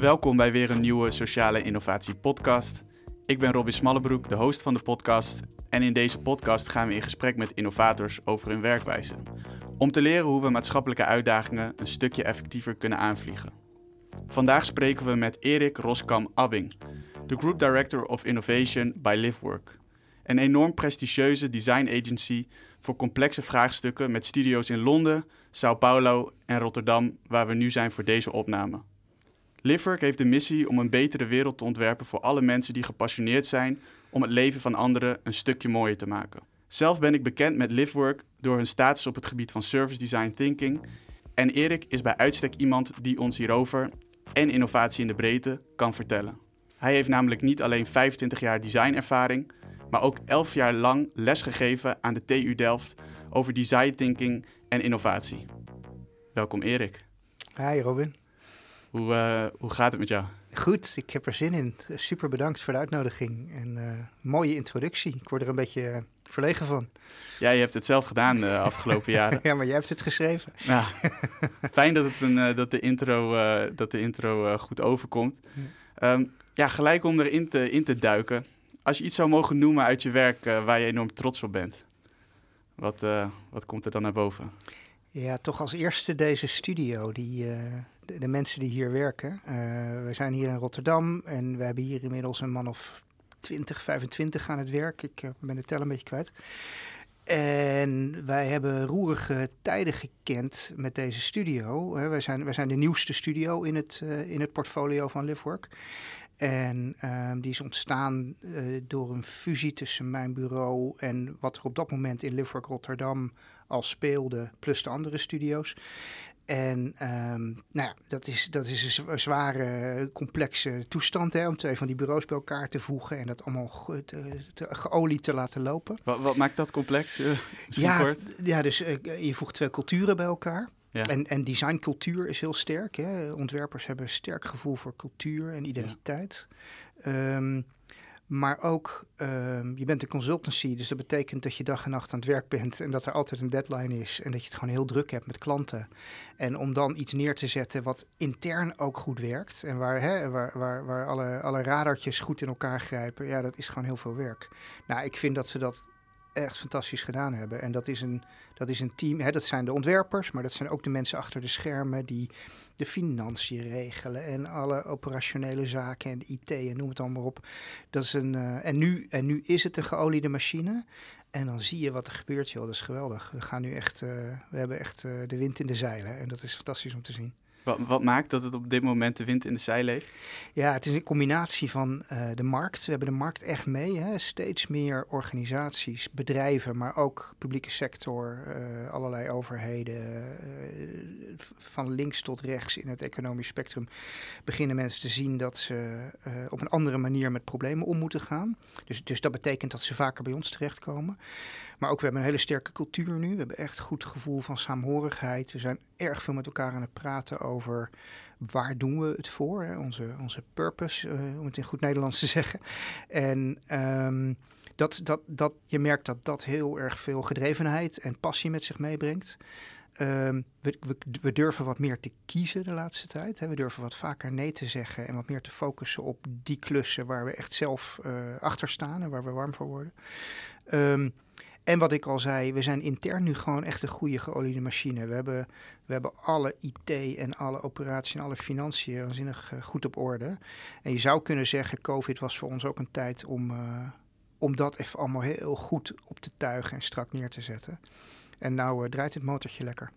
Welkom bij weer een nieuwe Sociale Innovatie Podcast. Ik ben Robin Smallebroek, de host van de podcast. En in deze podcast gaan we in gesprek met innovators over hun werkwijze. Om te leren hoe we maatschappelijke uitdagingen een stukje effectiever kunnen aanvliegen. Vandaag spreken we met Erik Roskam Abbing, de Group Director of Innovation bij Livework. Een enorm prestigieuze design agency voor complexe vraagstukken met studio's in Londen, Sao Paulo en Rotterdam, waar we nu zijn voor deze opname. Livework heeft de missie om een betere wereld te ontwerpen voor alle mensen die gepassioneerd zijn om het leven van anderen een stukje mooier te maken. Zelf ben ik bekend met Livework door hun status op het gebied van service design thinking. En Erik is bij uitstek iemand die ons hierover en innovatie in de breedte kan vertellen. Hij heeft namelijk niet alleen 25 jaar designervaring, maar ook 11 jaar lang lesgegeven aan de TU Delft over design thinking en innovatie. Welkom Erik. Hi Robin. Hoe, uh, hoe gaat het met jou? Goed, ik heb er zin in. Super bedankt voor de uitnodiging en uh, mooie introductie. Ik word er een beetje uh, verlegen van. Ja, je hebt het zelf gedaan de afgelopen jaren. ja, maar jij hebt het geschreven. Ja, fijn dat, het een, dat de intro, dat de intro goed overkomt. Ja. Um, ja, gelijk om erin te, in te duiken. Als je iets zou mogen noemen uit je werk waar je enorm trots op bent, wat, wat komt er dan naar boven? Ja, toch als eerste deze studio, die, uh, de, mensen die hier werken. Uh, we zijn hier in Rotterdam en we hebben hier inmiddels een man of 20, 25 aan het werk. Ik uh, ben de tel een beetje kwijt. En wij hebben roerige tijden gekend met deze studio. wij, zijn, wij zijn de nieuwste studio in het, in het portfolio van Livework. En um, die is ontstaan uh, door een fusie tussen mijn bureau en wat er op dat moment in Livework Rotterdam al speelde, plus de andere studio's. En um, nou ja, dat is, dat is een zware, complexe toestand hè, om twee van die bureaus bij elkaar te voegen en dat allemaal ge, te, te, geolied te laten lopen. Wat, wat maakt dat complex? Uh, ja, kort? ja, dus uh, je voegt twee culturen bij elkaar. Ja. En, en designcultuur is heel sterk. Hè? Ontwerpers hebben een sterk gevoel voor cultuur en identiteit. Ja. Um, maar ook, um, je bent een consultancy, dus dat betekent dat je dag en nacht aan het werk bent en dat er altijd een deadline is en dat je het gewoon heel druk hebt met klanten. En om dan iets neer te zetten wat intern ook goed werkt en waar, hè, waar, waar alle, alle radartjes goed in elkaar grijpen, ja, dat is gewoon heel veel werk. Nou, ik vind dat ze dat echt fantastisch gedaan hebben. En dat is een, dat is een team, hè, dat zijn de ontwerpers, maar dat zijn ook de mensen achter de schermen die de financiën regelen en alle operationele zaken en IT en noem het allemaal op. Dat is een, uh, en, nu, en nu is het een geoliede machine. En dan zie je wat er gebeurt, joh. Dat is geweldig. We gaan nu echt, uh, we hebben echt uh, de wind in de zeilen. En dat is fantastisch om te zien. Wat, wat, maakt dat het op dit moment de wind in de zeilen heeft? Ja, het is een combinatie van uh, de markt. We hebben de markt echt mee. Hè? Steeds meer organisaties, bedrijven, maar ook publieke sector, uh, allerlei overheden, uh, van links tot rechts in het economisch spectrum, beginnen mensen te zien dat ze op een andere manier met problemen om moeten gaan. Dus, dus dat betekent dat ze vaker bij ons terechtkomen. Maar ook we hebben een hele sterke cultuur nu. We hebben echt goed gevoel van saamhorigheid. We zijn erg veel met elkaar aan het praten over waar doen we het voor. Hè? Onze, onze purpose, uh, om het in goed Nederlands te zeggen. En um, dat, dat, dat, je merkt dat dat heel erg veel gedrevenheid en passie met zich meebrengt. We, we, we, durven wat meer te kiezen de laatste tijd. Hè. We durven wat vaker nee te zeggen en wat meer te focussen op die klussen waar we echt zelf uh, achter staan en waar we warm voor worden. Um, en wat ik al zei, we zijn intern nu gewoon echt een goede geoliede machine. We hebben, we hebben alle IT en alle operatie en alle financiën waanzinnig uh, goed op orde. En je zou kunnen zeggen, COVID was voor ons ook een tijd om, uh, om dat even allemaal heel goed op te tuigen en strak neer te zetten. En nou uh, draait het motortje lekker.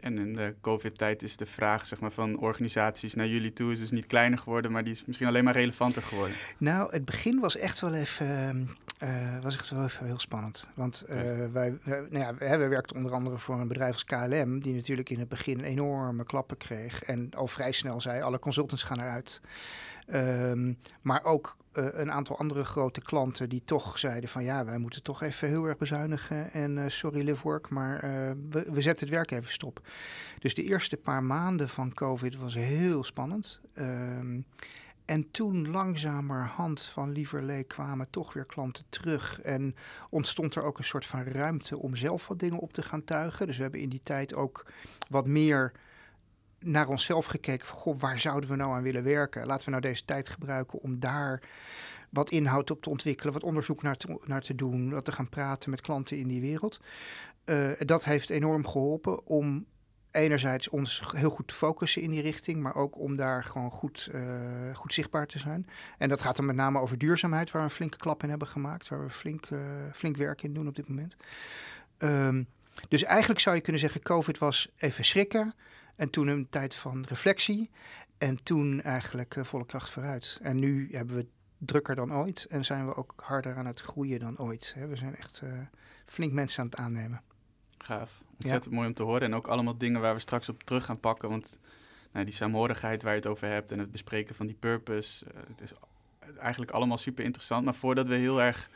En in de COVID-tijd is de vraag zeg maar, van organisaties naar jullie toe is dus niet kleiner geworden, maar die is misschien alleen maar relevanter geworden. Nou, het begin was echt wel even uh, was echt wel even heel spannend. Want uh, wij, wij, nou ja, wij, wij werkten onder andere voor een bedrijf als KLM, die natuurlijk in het begin enorme klappen kreeg. En al vrij snel zei: alle consultants gaan eruit. Um, maar ook uh, een aantal andere grote klanten die toch zeiden van ja, wij moeten toch even heel erg bezuinigen. En sorry Livework, maar uh, we, we, zetten het werk even stop. Dus de eerste paar maanden van COVID was heel spannend. Um, en toen langzamerhand van Lieverlee kwamen toch weer klanten terug. En ontstond er ook een soort van ruimte om zelf wat dingen op te gaan tuigen. Dus we hebben in die tijd ook wat meer naar onszelf gekeken goh, waar zouden we nou aan willen werken? Laten we nou deze tijd gebruiken om daar wat inhoud op te ontwikkelen, wat onderzoek naar te, naar te doen, wat te gaan praten met klanten in die wereld. Uh, dat heeft enorm geholpen om enerzijds ons heel goed te focussen in die richting, maar ook om daar gewoon goed, uh, goed zichtbaar te zijn. En dat gaat dan met name over duurzaamheid, waar we een flinke klap in hebben gemaakt, waar we flink, uh, flink werk in doen op dit moment. Um, dus eigenlijk zou je kunnen zeggen, COVID was even schrikken en toen een tijd van reflectie en toen eigenlijk uh, volle kracht vooruit. En nu hebben we drukker dan ooit en zijn we ook harder aan het groeien dan ooit. We zijn echt flink mensen aan het aannemen. Gaaf. Ontzettend mooi om te horen. En ook allemaal dingen waar we straks op terug gaan pakken. Want nou, die saamhorigheid waar je het over hebt en het bespreken van die purpose. Uh, het is eigenlijk allemaal super interessant. Maar voordat we heel erg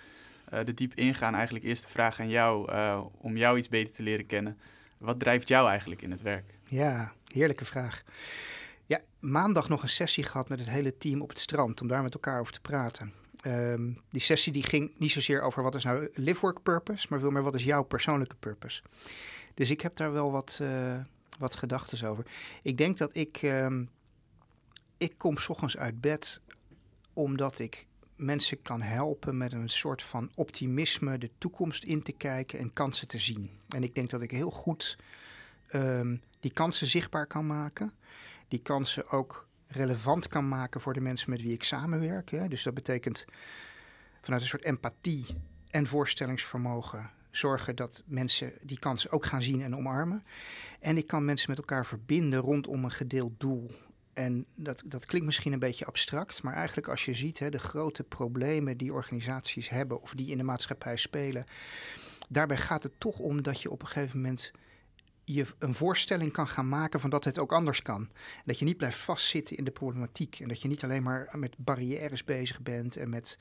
uh, de diep ingaan, eigenlijk eerst de vraag aan jou. Uh, om jou iets beter te leren kennen. Wat drijft jou eigenlijk in het werk? Ja, heerlijke vraag. Ja, maandag nog een sessie gehad met het hele team op het strand. Om daar met elkaar over te praten. Um, die sessie die ging niet zozeer over wat is nou live work purpose, maar veel meer wat is jouw persoonlijke purpose. Dus ik heb daar wel wat, uh, wat gedachten over. Ik denk dat ik, um, ik kom s ochtends uit bed omdat ik mensen kan helpen met een soort van optimisme de toekomst in te kijken en kansen te zien. En ik denk dat ik heel goed um, die kansen zichtbaar kan maken. Die kansen ook relevant kan maken voor de mensen met wie ik samenwerk. Hè. Dus dat betekent vanuit een soort empathie en voorstellingsvermogen zorgen dat mensen die kansen ook gaan zien en omarmen. En ik kan mensen met elkaar verbinden rondom een gedeeld doel. En dat, dat klinkt misschien een beetje abstract, maar eigenlijk als je ziet hè, de grote problemen die organisaties hebben of die in de maatschappij spelen, daarbij gaat het toch om dat je op een gegeven moment je een voorstelling kan gaan maken van dat het ook anders kan. Dat je niet blijft vastzitten in de problematiek. En dat je niet alleen maar met barrières bezig bent en met,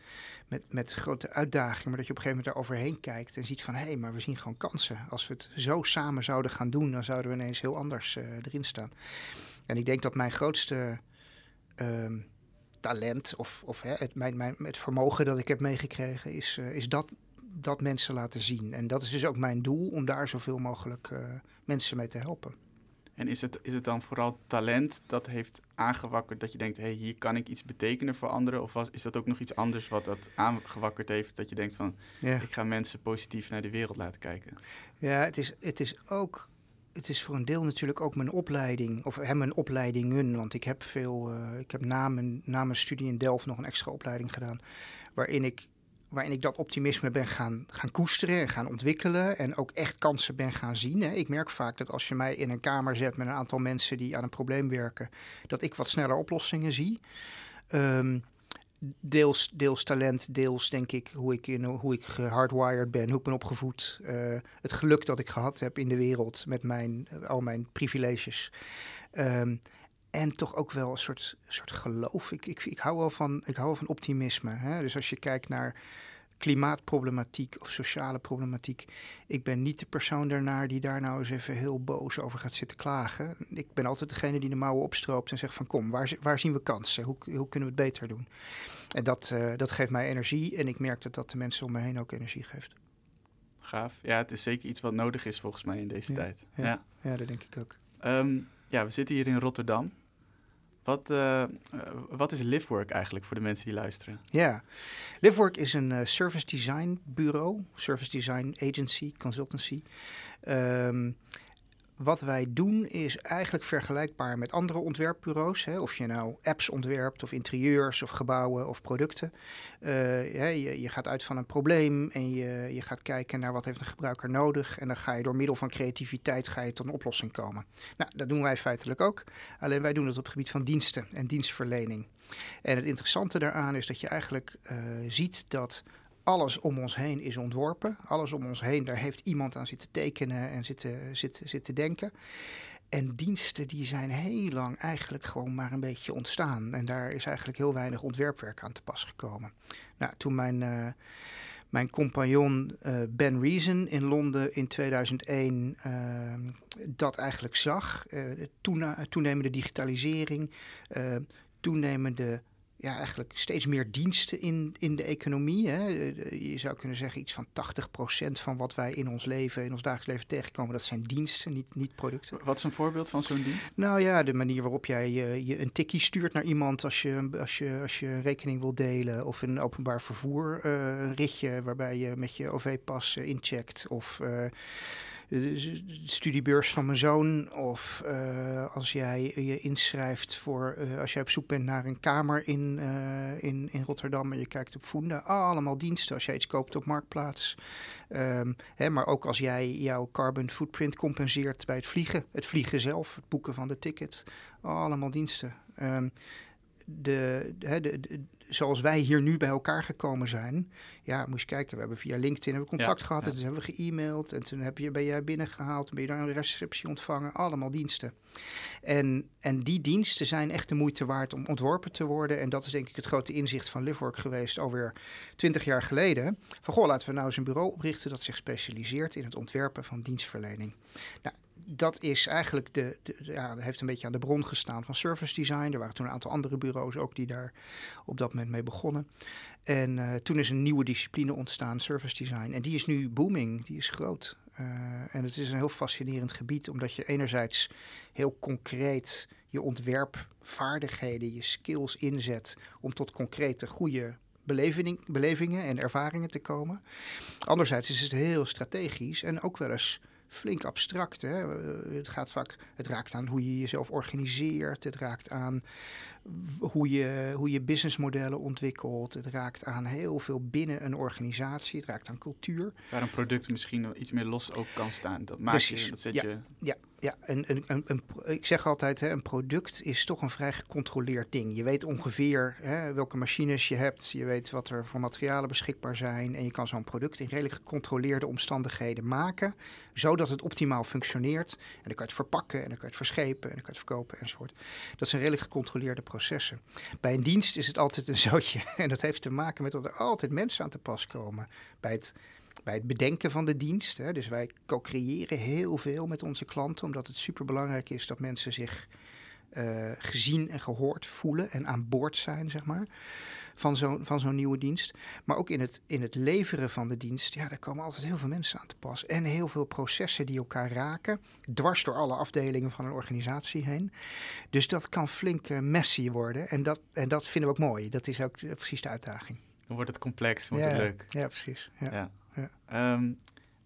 met, met grote uitdagingen, maar dat je op een gegeven moment daar overheen kijkt en ziet van hé, hey, maar we zien gewoon kansen. Als we het zo samen zouden gaan doen, dan zouden we ineens heel anders uh, erin staan. En ik denk dat mijn grootste uh, talent of, of hè, het, mijn, mijn, het vermogen dat ik heb meegekregen is, uh, is dat dat mensen laten zien. En dat is dus ook mijn doel, om daar zoveel mogelijk uh, mensen mee te helpen. En is het, is het dan vooral talent dat heeft aangewakkerd dat je denkt, hé, hey, hier kan ik iets betekenen voor anderen? Of was, is dat ook nog iets anders wat dat aangewakkerd heeft, dat je denkt van, ja. ik ga mensen positief naar de wereld laten kijken? Ja, het is, het is ook, het is voor een deel natuurlijk ook mijn opleiding, of hè, mijn opleidingen, want ik heb veel, uh, ik heb na mijn, na mijn studie in Delft nog een extra opleiding gedaan, waarin ik waarin ik dat optimisme ben gaan, gaan koesteren en gaan ontwikkelen. En ook echt kansen ben gaan zien. Hè. Ik merk vaak dat als je mij in een kamer zet met een aantal mensen die aan een probleem werken, dat ik wat sneller oplossingen zie. Um, deels, deels talent, deels denk ik hoe ik, in, hoe ik hardwired ben, hoe ik ben opgevoed. Uh, het geluk dat ik gehad heb in de wereld met mijn, al mijn privileges. Um, en toch ook wel een soort, soort geloof. Ik, ik, ik, hou wel van, ik hou wel van optimisme. Hè? Dus als je kijkt naar klimaatproblematiek of sociale problematiek. Ik ben niet de persoon daarnaar die daar nou eens even heel boos over gaat zitten klagen. Ik ben altijd degene die de mouwen opstroopt en zegt van kom, waar, waar zien we kansen? Hoe, hoe kunnen we het beter doen? En dat, uh, dat geeft mij energie en ik merk dat dat de mensen om me heen ook energie geeft. Gaaf. Ja, het is zeker iets wat nodig is volgens mij in deze ja, tijd. Ja, ja. ja, dat denk ik ook. Um, ja, we zitten hier in Rotterdam. Wat, uh, wat is Livework eigenlijk voor de mensen die luisteren? Ja, Livework is een uh, service design bureau, service design agency, consultancy. Um, wat wij doen is eigenlijk vergelijkbaar met andere ontwerpbureaus. Hè. Of je nou apps ontwerpt, of interieurs, of gebouwen, of producten. Ja, je, je, gaat uit van een probleem en je, je gaat kijken naar wat heeft een gebruiker nodig. En dan ga je door middel van creativiteit ga je tot een oplossing komen. Nou, dat doen wij feitelijk ook. Alleen wij doen het op het gebied van diensten en dienstverlening. En het interessante daaraan is dat je eigenlijk uh, ziet dat alles om ons heen is ontworpen. Alles om ons heen, daar heeft iemand aan zitten tekenen en zitten, zitten, denken. En diensten die zijn heel lang eigenlijk gewoon maar een beetje ontstaan. En daar is eigenlijk heel weinig ontwerpwerk aan te pas gekomen. Nou, toen mijn, uh, mijn compagnon uh, Ben Reason in Londen in 2001 uh, dat eigenlijk zag, toenemende digitalisering, toenemende ja, eigenlijk steeds meer diensten in, in de economie. Hè. Je zou kunnen zeggen iets van 80% van wat wij in ons leven, in ons dagelijks leven tegenkomen, dat zijn diensten, niet, niet producten. Wat is een voorbeeld van zo'n dienst? Nou ja, de manier waarop jij je, je een tikkie stuurt naar iemand als je, als je, als je een rekening wil delen. Of een openbaar vervoer, uh, een ritje waarbij je met je OV-pas incheckt. Of de studiebeurs van mijn zoon. Of uh, als jij je inschrijft voor uh, als jij op zoek bent naar een kamer in, in, in Rotterdam en je kijkt op Funda. allemaal diensten als jij iets koopt op Marktplaats. Um, hè, maar ook als jij jouw carbon footprint compenseert bij het vliegen. Het vliegen zelf, het boeken van de ticket. allemaal diensten. Um, de, de, de, zoals wij hier nu bij elkaar gekomen zijn. Ja, moest je kijken, we hebben via LinkedIn hebben we contact gehad. En toen hebben we ge-mailed. En toen heb je, ben jij binnengehaald. Ben je daar een receptie ontvangen. Allemaal diensten. En, en die diensten zijn echt de moeite waard om ontworpen te worden. En dat is denk ik het grote inzicht van Livework geweest alweer twintig jaar geleden. Van goh, laten we nou eens een bureau oprichten dat zich specialiseert in het ontwerpen van dienstverlening. Nou, dat is eigenlijk de, ja, heeft een beetje aan de bron gestaan van service design. Er waren toen een aantal andere bureaus ook die daar op dat moment mee begonnen. En uh, toen is een nieuwe discipline ontstaan, service design. En die is nu booming, die is groot. Uh, en het is een heel fascinerend gebied, omdat je enerzijds heel concreet je ontwerpvaardigheden, je skills inzet om tot concrete goede beleving, belevingen en ervaringen te komen. Anderzijds is het heel strategisch en ook wel eens flink abstract. Hè? Eh, het gaat vaak, het raakt aan hoe je jezelf organiseert. Het raakt aan hoe je, hoe je businessmodellen ontwikkelt. Het raakt aan heel veel binnen een organisatie. Het raakt aan cultuur. Waar een product misschien iets meer los ook kan staan. Dat maak je, dat zet ja, je... Ja, ja. En, ik zeg altijd, hè, een product is toch een vrij gecontroleerd ding. Je weet ongeveer hè, welke machines je hebt. Je weet wat er voor materialen beschikbaar zijn. En je kan zo'n product in redelijk gecontroleerde omstandigheden maken. Zodat het optimaal functioneert. En dan kan je het verpakken en dan kan je het verschepen en dan kan je het verkopen enzovoort. Dat zijn redelijk gecontroleerde processen. Bij een dienst is het altijd een zootje. En dat heeft te maken met dat er altijd mensen aan te pas komen. Bij het, bij het bedenken van de dienst. Hè. Dus wij co-creëren heel veel met onze klanten, omdat het superbelangrijk is dat mensen zich uh, gezien en gehoord voelen en aan boord zijn, zeg maar van zo'n van zo'n nieuwe dienst. Maar ook in het, in het leveren van de dienst, ja, daar komen altijd heel veel mensen aan te pas. En heel veel processen die elkaar raken, dwars door alle afdelingen van een organisatie heen. Dus dat kan flink uh, messy worden. En dat, en dat vinden we ook mooi. Dat is ook precies de uitdaging. Dan wordt het complex, wordt het leuk. Ja, precies. Ja. ja. Ja. Um,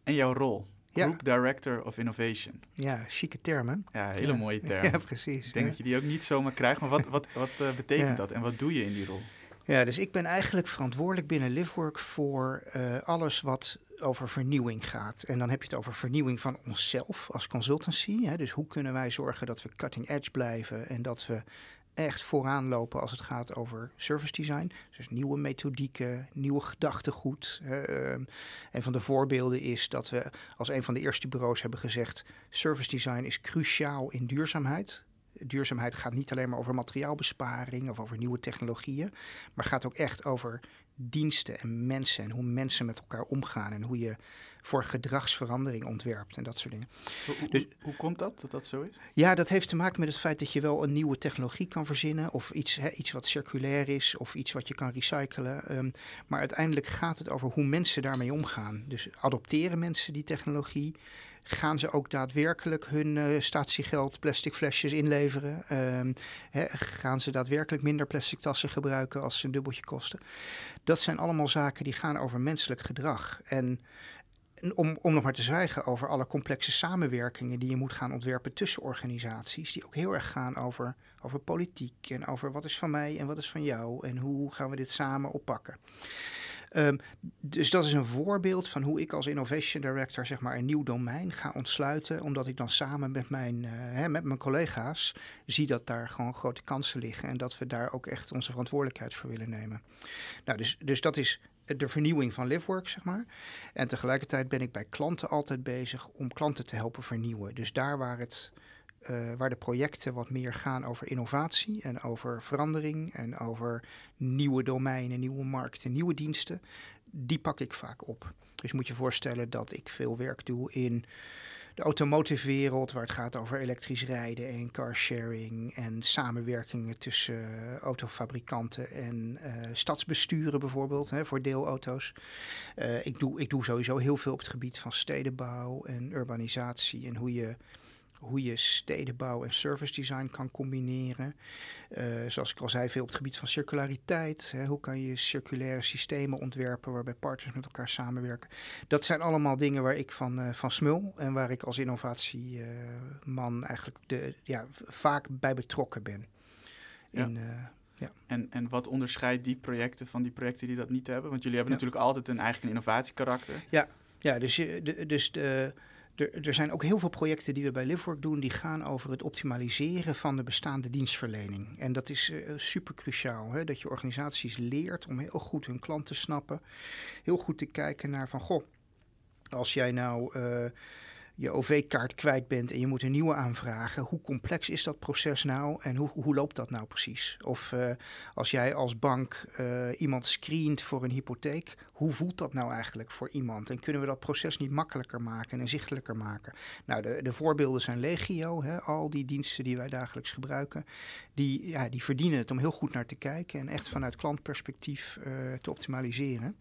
en jouw rol? Group Director of Innovation. Ja, chique termen. Ja, hele mooie term. Ja, precies. Ik denk dat je die ook niet zomaar krijgt. Maar wat, wat, wat uh, betekent dat en wat doe je in die rol? Ja, dus ik ben eigenlijk verantwoordelijk binnen Livework voor uh, alles wat over vernieuwing gaat. En dan heb je het over vernieuwing van onszelf als consultancy. Hè? Dus hoe kunnen wij zorgen dat we cutting edge blijven en dat we echt vooraan lopen als het gaat over service design. Dus nieuwe methodieken, nieuwe gedachtegoed. Uh, een van de voorbeelden is dat we als een van de eerste bureaus hebben gezegd: service design is cruciaal in duurzaamheid duurzaamheid gaat niet alleen maar over materiaalbesparing of over nieuwe technologieën, maar gaat ook echt over diensten en mensen en hoe mensen met elkaar omgaan en hoe je voor gedragsverandering ontwerpt en dat soort dingen. Hoe, dus, hoe komt dat, dat dat zo is? Ja, dat heeft te maken met het feit dat je wel een nieuwe technologie kan verzinnen of iets, hè, iets wat circulair is of iets wat je kan recyclen. Um, maar uiteindelijk gaat het over hoe mensen daarmee omgaan. Dus adopteren mensen die technologie? Gaan ze ook daadwerkelijk hun uh, statiegeld plastic flesjes inleveren? Uh, hè, gaan ze daadwerkelijk minder plastic tassen gebruiken als ze een dubbeltje kosten? Dat zijn allemaal zaken die gaan over menselijk gedrag. En om, om nog maar te zwijgen over alle complexe samenwerkingen die je moet gaan ontwerpen tussen organisaties, die ook heel erg gaan over, over politiek en over wat is van mij en wat is van jou en hoe gaan we dit samen oppakken. Um, dus dat is een voorbeeld van hoe ik als innovation director zeg maar een nieuw domein ga ontsluiten, omdat ik dan samen met mijn, uh, hè, met mijn collega's zie dat daar gewoon grote kansen liggen en dat we daar ook echt onze verantwoordelijkheid voor willen nemen. Nou, dus, dus dat is de vernieuwing van Livework, zeg maar. En tegelijkertijd ben ik bij klanten altijd bezig om klanten te helpen vernieuwen. Dus daar waar het uh, waar de projecten wat meer gaan over innovatie en over verandering en over nieuwe domeinen, nieuwe markten, nieuwe diensten, die pak ik vaak op. Dus moet je voorstellen dat ik veel werk doe in de automotive wereld, waar het gaat over elektrisch rijden en carsharing en samenwerkingen tussen autofabrikanten en uh, stadsbesturen bijvoorbeeld, hè, voor deelauto's. Uh, ik, doe, ik doe sowieso heel veel op het gebied van stedenbouw en urbanisatie en hoe je hoe je stedenbouw en service design kan combineren. Uh, zoals ik al zei, veel op het gebied van circulariteit. Hè, hoe kan je circulaire systemen ontwerpen waarbij partners met elkaar samenwerken. Dat zijn allemaal dingen waar ik van, uh, van smul en waar ik als innovatieman eigenlijk de, ja, vaak bij betrokken ben. In, ja. Ja. En, en wat onderscheidt die projecten van die projecten die dat niet hebben? Want jullie hebben ja. natuurlijk altijd een eigen innovatiekarakter. Ja, ja dus, de, dus de, er, er, zijn ook heel veel projecten die we bij LiveWork doen, die gaan over het optimaliseren van de bestaande dienstverlening. En dat is uh, super cruciaal, hè? dat je organisaties leert om heel goed hun klant te snappen. Heel goed te kijken naar van, goh, als jij nou... Uh, je OV-kaart kwijt bent en je moet een nieuwe aanvragen. Hoe complex is dat proces nou en hoe, hoe loopt dat nou precies? Of uh, als jij als bank uh, iemand screent voor een hypotheek, hoe voelt dat nou eigenlijk voor iemand? En kunnen we dat proces niet makkelijker maken en inzichtelijker maken? Nou, de, de voorbeelden zijn legio. Hè? Al die diensten die wij dagelijks gebruiken, die, ja, die verdienen het om heel goed naar te kijken en echt vanuit klantperspectief uh, te optimaliseren.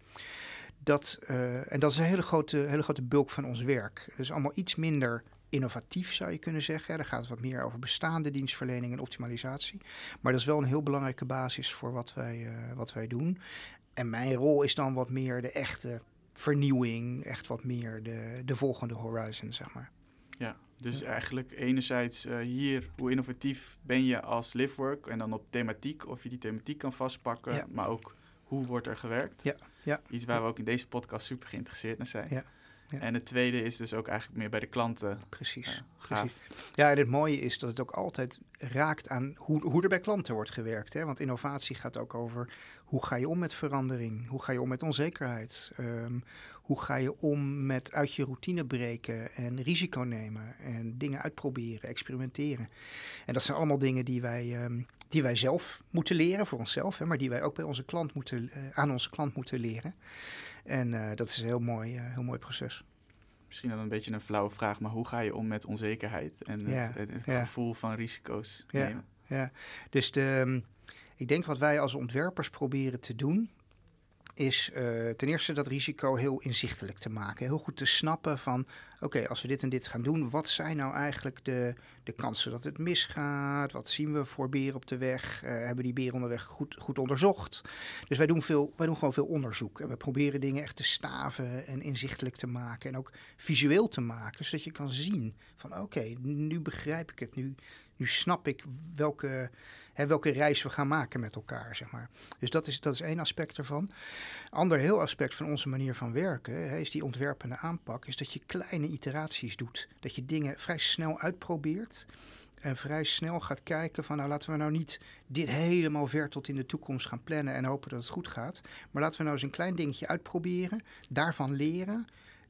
Dat, uh, en dat is een hele grote, hele grote bulk van ons werk. Dus allemaal iets minder innovatief zou je kunnen zeggen. Ja, daar gaat het wat meer over bestaande dienstverlening en optimalisatie. Maar dat is wel een heel belangrijke basis voor wat wij, uh, wat wij doen. En mijn rol is dan wat meer de echte vernieuwing, echt wat meer de, de volgende horizon, zeg maar. Ja, dus ja. eigenlijk enerzijds uh, hier, hoe innovatief ben je als livework en dan op thematiek, of je die thematiek kan vastpakken, ja. maar ook hoe wordt er gewerkt. Ja. Ja. Iets waar we ook in deze podcast super geïnteresseerd naar zijn. Ja. Ja. En het tweede is dus ook eigenlijk meer bij de klanten. Precies. Uh, precies. Ja, en het mooie is dat het ook altijd raakt aan hoe, hoe er bij klanten wordt gewerkt. Hè? Want innovatie gaat ook over hoe ga je om met verandering? Hoe ga je om met onzekerheid? Um, hoe ga je om met uit je routine breken en risico nemen en dingen uitproberen, experimenteren? En dat zijn allemaal dingen die wij, um, die wij zelf moeten leren voor onszelf, hè, maar die wij ook bij onze klant moeten, uh, aan onze klant moeten leren. En uh, dat is een heel mooi, uh, heel mooi proces. Misschien dan een beetje een flauwe vraag, maar hoe ga je om met onzekerheid en ja, het, het, ja. gevoel van risico's ja, nemen? Ja, dus de, um, ik denk wat wij als ontwerpers proberen te doen, is uh, ten eerste dat risico heel inzichtelijk te maken. Heel goed te snappen van, oké, als we dit en dit gaan doen, wat zijn nou eigenlijk de, de kansen dat het misgaat? Wat zien we voor beren op de weg? Uh, hebben die beren onderweg goed, goed onderzocht? Dus wij doen, veel, wij doen gewoon veel onderzoek. En we proberen dingen echt te staven en inzichtelijk te maken. En ook visueel te maken, zodat je kan zien van, oké, nu begrijp ik het. Nu, nu snap ik welke hè, welke reis we gaan maken met elkaar, zeg maar. Dus dat is, dat is één aspect ervan. Ander heel aspect van onze manier van werken hè, is die ontwerpende aanpak, is dat je kleine iteraties doet. Dat je dingen vrij snel uitprobeert en vrij snel gaat kijken van nou laten we nou niet dit helemaal ver tot in de toekomst gaan plannen en hopen dat het goed gaat. Maar laten we nou eens een klein dingetje uitproberen, daarvan leren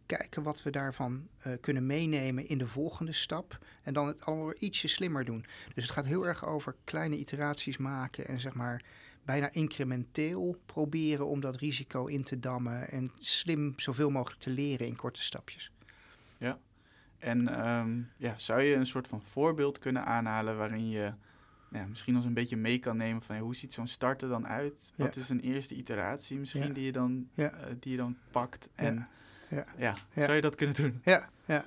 kijken wat we daarvan uh, kunnen meenemen in de volgende stap. En dan het allemaal ietsje slimmer doen. Dus het gaat heel erg over kleine iteraties maken en zeg maar bijna incrementeel proberen om dat risico in te dammen en slim zoveel mogelijk te leren in korte stapjes. Ja, en um, ja, zou je een soort van voorbeeld kunnen aanhalen waarin je ja, misschien ons een beetje mee kan nemen van ja, hoe ziet zo'n starter dan uit? Ja. Wat is een eerste iteratie misschien die, je dan, uh, die je dan pakt? En ja. Ja. zou je dat kunnen doen? Ja, ja.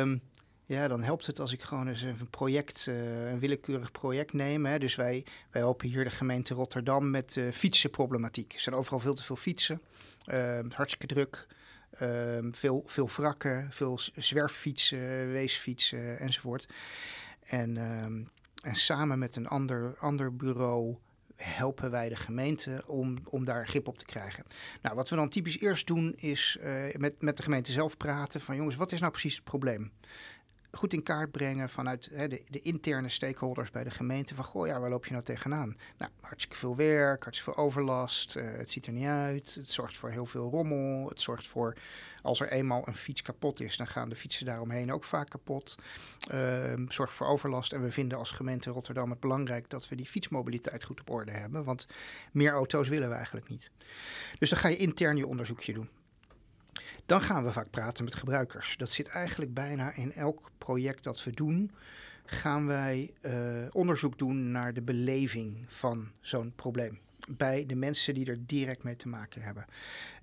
Um, ja, dan helpt het als ik gewoon eens een project, uh, een willekeurig project neem. Hè. Dus wij, wij helpen hier de gemeente Rotterdam met uh, fietsenproblematiek. Er zijn overal veel te veel fietsen, uh, hartstikke druk. Um, veel, veel wrakken, veel zwerffietsen, weesfietsen enzovoort. En, en samen met een ander, ander bureau helpen wij de gemeente om, om daar grip op te krijgen. Nou, wat we dan typisch eerst doen is uh, met, met de gemeente zelf praten van jongens, wat is nou precies het probleem? goed in kaart brengen vanuit hè, de, de, interne stakeholders bij de gemeente. Van, goh, ja, waar loop je nou tegenaan? Nou, hartstikke veel werk, hartstikke veel overlast. Uh, het ziet er niet uit. Het zorgt voor heel veel rommel. Het zorgt voor, als er eenmaal een fiets kapot is, dan gaan de fietsen daaromheen ook vaak kapot. Uh, zorgt voor overlast. En we vinden als gemeente Rotterdam het belangrijk dat we die fietsmobiliteit goed op orde hebben. Want meer auto's willen we eigenlijk niet. Dus dan ga je intern je onderzoekje doen. Dan gaan we vaak praten met gebruikers. Dat zit eigenlijk bijna in elk project dat we doen. Gaan wij uh, onderzoek doen naar de beleving van zo'n probleem. Bij de mensen die er direct mee te maken hebben.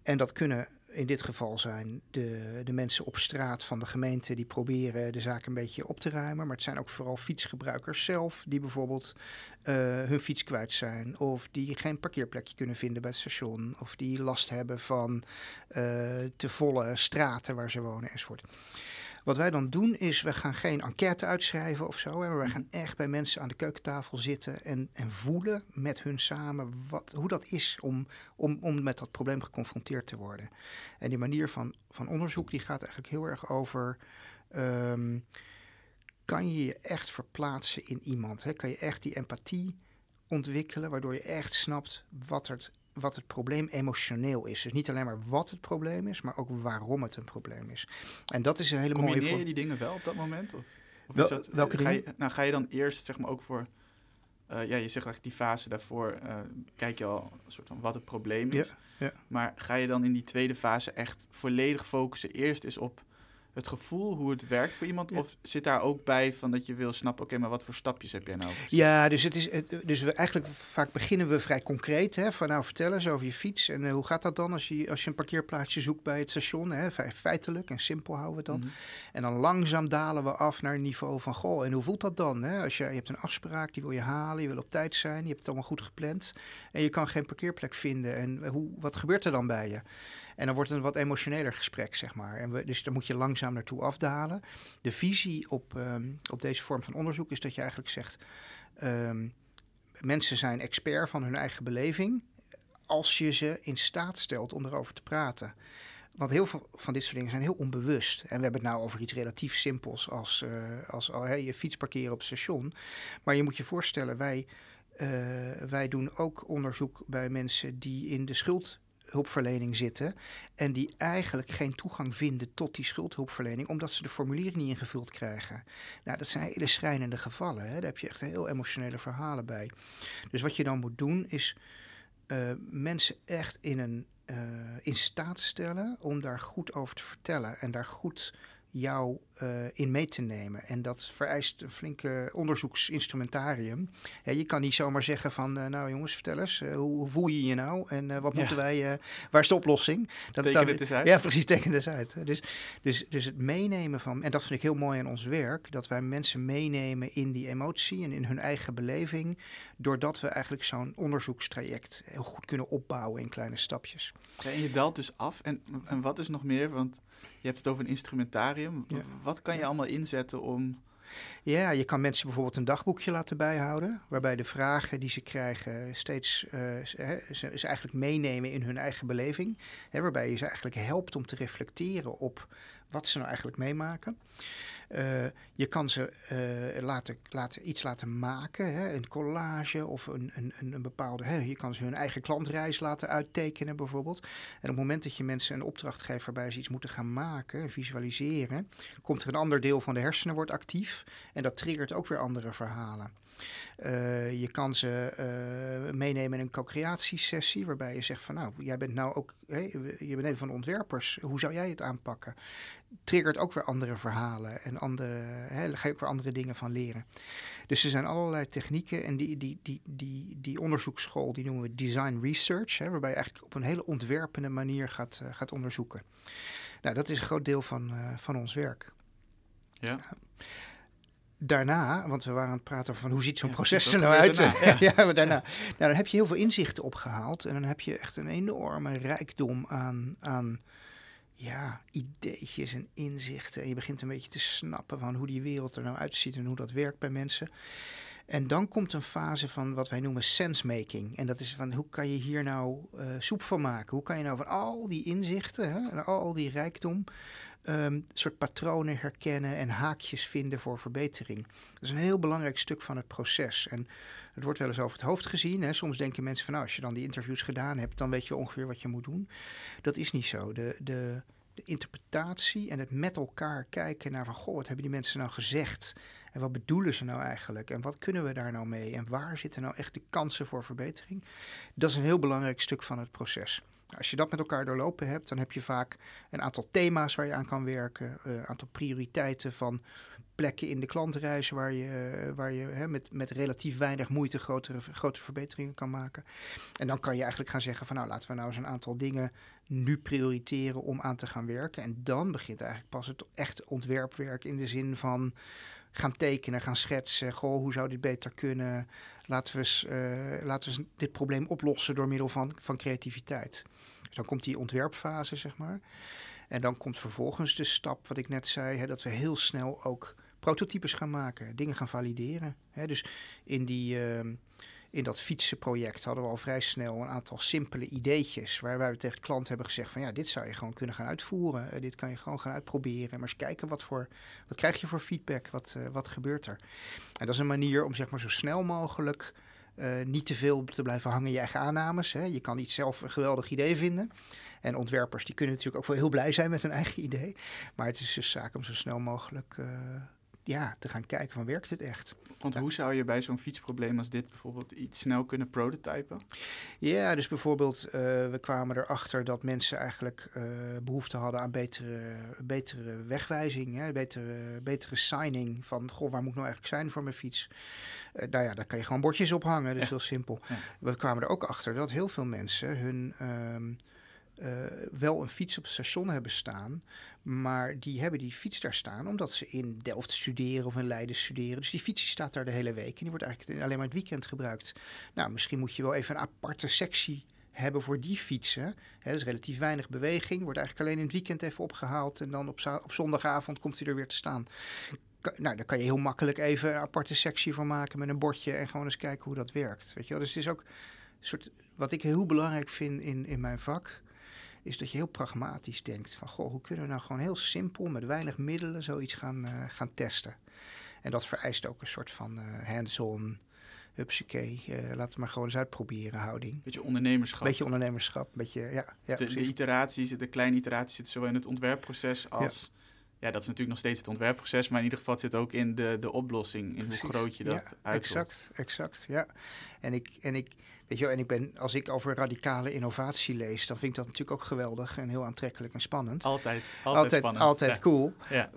En dat kunnen in dit geval zijn de, de mensen op straat van de gemeente die proberen de zaak een beetje op te ruimen. Maar het zijn ook vooral fietsgebruikers zelf die bijvoorbeeld uh, hun fiets kwijt zijn. Of die geen parkeerplekje kunnen vinden bij het station. Of die last hebben van uh, te volle straten waar ze wonen enzovoort. Wat wij dan doen is, we gaan geen enquête uitschrijven of zo. Maar wij gaan echt bij mensen aan de keukentafel zitten en, en voelen met hun samen wat, hoe dat is om, om, om met dat probleem geconfronteerd te worden. En die manier van, van onderzoek die gaat eigenlijk heel erg over. Um, kan je je echt verplaatsen in iemand? Hè? Kan je echt die empathie ontwikkelen, waardoor je echt snapt wat er wat het probleem emotioneel is. Dus niet alleen maar wat het probleem is, maar ook waarom het een probleem is. En dat is een hele Combineer mooie... Combineer je die dingen wel op dat moment? Of, of Wel, dat, welke ga? Je, nou, ga je dan eerst zeg maar ook voor... Uh, ja, je zegt eigenlijk die fase daarvoor uh, kijk je al een soort van wat het probleem is. Ja, ja. Maar ga je dan in die tweede fase echt volledig focussen eerst eens op het gevoel hoe het werkt voor iemand? Of zit daar ook bij van dat je wil snappen, oké, maar wat voor stapjes heb jij nou? Ja, dus, het is, dus we eigenlijk vaak beginnen we vrij concreet. Hè, van nou, vertel eens over je fiets. En uh, hoe gaat dat dan als je, als je een parkeerplaatsje zoekt bij het station? Hè, feitelijk en simpel houden we dan. Mhm. En dan langzaam dalen we af naar het niveau van, goh, en hoe voelt dat dan? Hè? Als je, je hebt een afspraak, die wil je halen, je wil op tijd zijn, je hebt het allemaal goed gepland. En je kan geen parkeerplek vinden. En hoe, wat gebeurt er dan bij je? En dan wordt het een wat emotioneler gesprek, zeg maar. En we, dus daar moet je langzaam naartoe afdalen. De visie op, um, op deze vorm van onderzoek is dat je eigenlijk zegt... Um, mensen zijn expert van hun eigen beleving... als je ze in staat stelt om erover te praten. Want heel veel van dit soort dingen zijn heel onbewust. En we hebben het nou over iets relatief simpels als, uh, als oh, je fiets parkeren op het station. Maar je moet je voorstellen, wij, uh, wij doen ook onderzoek bij mensen die in de schuld hulpverlening zitten en die eigenlijk geen toegang vinden tot die schuldhulpverlening omdat ze de formulieren niet ingevuld krijgen. Nou, dat zijn hele schrijnende gevallen. Hè? Daar heb je echt heel emotionele verhalen bij. Dus wat je dan moet doen is uh, mensen echt in, een, uh, in staat stellen om daar goed over te vertellen en daar goed jou uh, in mee te nemen. En dat vereist een flinke onderzoeksinstrumentarium. Ja, je kan niet zomaar zeggen van, uh, nou jongens, vertel eens, uh, hoe, voel je je nou? En wat ja. moeten wij, waar is de oplossing? Dat, teken het eens uit. Ja, precies, teken het eens uit. Dus, dus, dus het meenemen van, en dat vind ik heel mooi aan ons werk, dat wij mensen meenemen in die emotie en in hun eigen beleving, doordat we eigenlijk zo'n onderzoekstraject heel goed kunnen opbouwen in kleine stapjes. Ja, en je daalt dus af. En, en wat is nog meer? Want je hebt het over een instrumentarium. Ja. Wat kan je allemaal inzetten om. Ja, je kan mensen bijvoorbeeld een dagboekje laten bijhouden, waarbij de vragen die ze krijgen steeds uh, ze, ze, eigenlijk meenemen in hun eigen beleving. Hè, waarbij je ze eigenlijk helpt om te reflecteren op wat ze nou eigenlijk meemaken. Uh, je kan ze uh, laten, laten, iets laten maken, hè, een collage of een, een, een bepaalde. Hè, je kan ze hun eigen klantreis laten uittekenen, bijvoorbeeld. En op het moment dat je mensen een opdracht geeft waarbij ze iets moeten gaan maken, visualiseren, komt er een ander deel van de hersenen wordt actief. En dat triggert ook weer andere verhalen. Uh, je kan ze uh, meenemen in een co-creatiesessie, waarbij je zegt van nou, jij bent nou ook, hey, je bent een van de ontwerpers, hoe zou jij het aanpakken? Triggert ook weer andere verhalen en andere, ga je ook weer andere dingen van leren. Dus er zijn allerlei technieken en die, die, die, die, die onderzoeksschool, die noemen we design research, hè, waarbij je eigenlijk op een hele ontwerpende manier gaat, uh, gaat onderzoeken. Nou, dat is een groot deel van, van ons werk. Ja daarna, want we waren aan het praten over van hoe ziet zo'n ja, proces er nou uit. Daarna, ja. ja, maar daarna. Nou, dan heb je heel veel inzichten opgehaald en dan heb je echt een enorme rijkdom aan, aan ja, ideetjes en inzichten. En je begint een beetje te snappen van hoe die wereld er nou uitziet en hoe dat werkt bij mensen. En dan komt een fase van wat wij noemen sensemaking. En dat is van hoe kan je hier nou uh, soep van maken? Hoe kan je nou van al die inzichten hè, en al die rijkdom um, soort patronen herkennen en haakjes vinden voor verbetering. Dat is een heel belangrijk stuk van het proces. En het wordt wel eens over het hoofd gezien. Hè. Soms denken mensen van nou, als je dan die interviews gedaan hebt, dan weet je ongeveer wat je moet doen. Dat is niet zo. De, de, de interpretatie en het met elkaar kijken naar van goh, wat hebben die mensen nou gezegd? En wat bedoelen ze nou eigenlijk? En wat kunnen we daar nou mee? En waar zitten nou echt de kansen voor verbetering? Dat is een heel belangrijk stuk van het proces. Als je dat met elkaar doorlopen hebt, dan heb je vaak een aantal thema's waar je aan kan werken, een aantal prioriteiten van plekken in de klantreizen waar je, waar je hè, met, met relatief weinig moeite grotere, grote verbeteringen kan maken. En dan kan je eigenlijk gaan zeggen van nou laten we nou eens een aantal dingen nu prioriteren om aan te gaan werken. En dan begint eigenlijk pas het echt ontwerpwerk in de zin van gaan tekenen, gaan schetsen. Goh, hoe zou dit beter kunnen? Laten we eens, uh, laten we dit probleem oplossen door middel van, van creativiteit. Dus dan komt die ontwerpfase, zeg maar. En dan komt vervolgens de stap, wat ik net zei, hè, dat we heel snel ook prototypes gaan maken, dingen gaan valideren. Hè. Dus in, die, uh, in dat fietsenproject hadden we al vrij snel een aantal simpele ideetjes. Waarbij we tegen de klant hebben gezegd van ja, dit zou je gewoon kunnen gaan uitvoeren. Uh, dit kan je gewoon gaan uitproberen. Maar eens kijken wat voor wat krijg je voor feedback, wat, uh, wat gebeurt er. En dat is een manier om zeg maar zo snel mogelijk uh, niet te veel te blijven hangen je eigen aannames. Hè. Je kan niet zelf een geweldig idee vinden. En ontwerpers die kunnen natuurlijk ook wel heel blij zijn met hun eigen idee. Maar het is dus zaak om zo snel mogelijk ja, te gaan kijken van werkt het echt. Want hoe zou je bij zo'n fietsprobleem als dit bijvoorbeeld iets snel kunnen prototypen? Ja, dus bijvoorbeeld uh, we kwamen erachter dat mensen eigenlijk uh, behoefte hadden aan betere, betere wegwijzing, hè, betere, betere signing van goh, waar moet ik nou eigenlijk zijn voor mijn fiets? Uh, nou ja, daar kan je gewoon bordjes op hangen, dat is ja. heel simpel. Ja. We kwamen er ook achter dat heel veel mensen hun... Um, uh, wel een fiets op het station hebben staan. Maar die hebben die fiets daar staan omdat ze in Delft studeren of in Leiden studeren. Dus die fiets die staat daar de hele week. En die wordt eigenlijk alleen maar het weekend gebruikt. Nou, misschien moet je wel even een aparte sectie hebben voor die fietsen. He, is relatief weinig beweging. Wordt eigenlijk alleen in het weekend even opgehaald. En dan op, op zondagavond komt hij er weer te staan. Nou, daar kan je heel makkelijk even een aparte sectie voor maken met een bordje. En gewoon eens kijken hoe dat werkt. Weet je wel? Dus het is ook een soort. Wat ik heel belangrijk vind in, in mijn vak is dat je heel pragmatisch denkt van goh, hoe kunnen we nou gewoon heel simpel met weinig middelen zoiets gaan, uh, gaan testen. En dat vereist ook een soort van uh, hands-on, hupsakee, uh, laten we maar gewoon eens uitproberen houding. Beetje ondernemerschap. Beetje ondernemerschap, beetje, ja. ja de, de, iteraties, de kleine iteraties zitten zowel in het ontwerpproces als... Ja. Ja, dat is natuurlijk nog steeds het ontwerpproces, maar in ieder geval het zit ook in de, de oplossing, in Precies. hoe groot je dat ja. Exact, exact, ja. En ik, en ik, Weet je wel, en ik ben, als ik over radicale innovatie lees, dan vind ik dat natuurlijk ook geweldig en heel aantrekkelijk en spannend. Altijd, altijd, altijd spannend. Altijd ja. cool. Ja.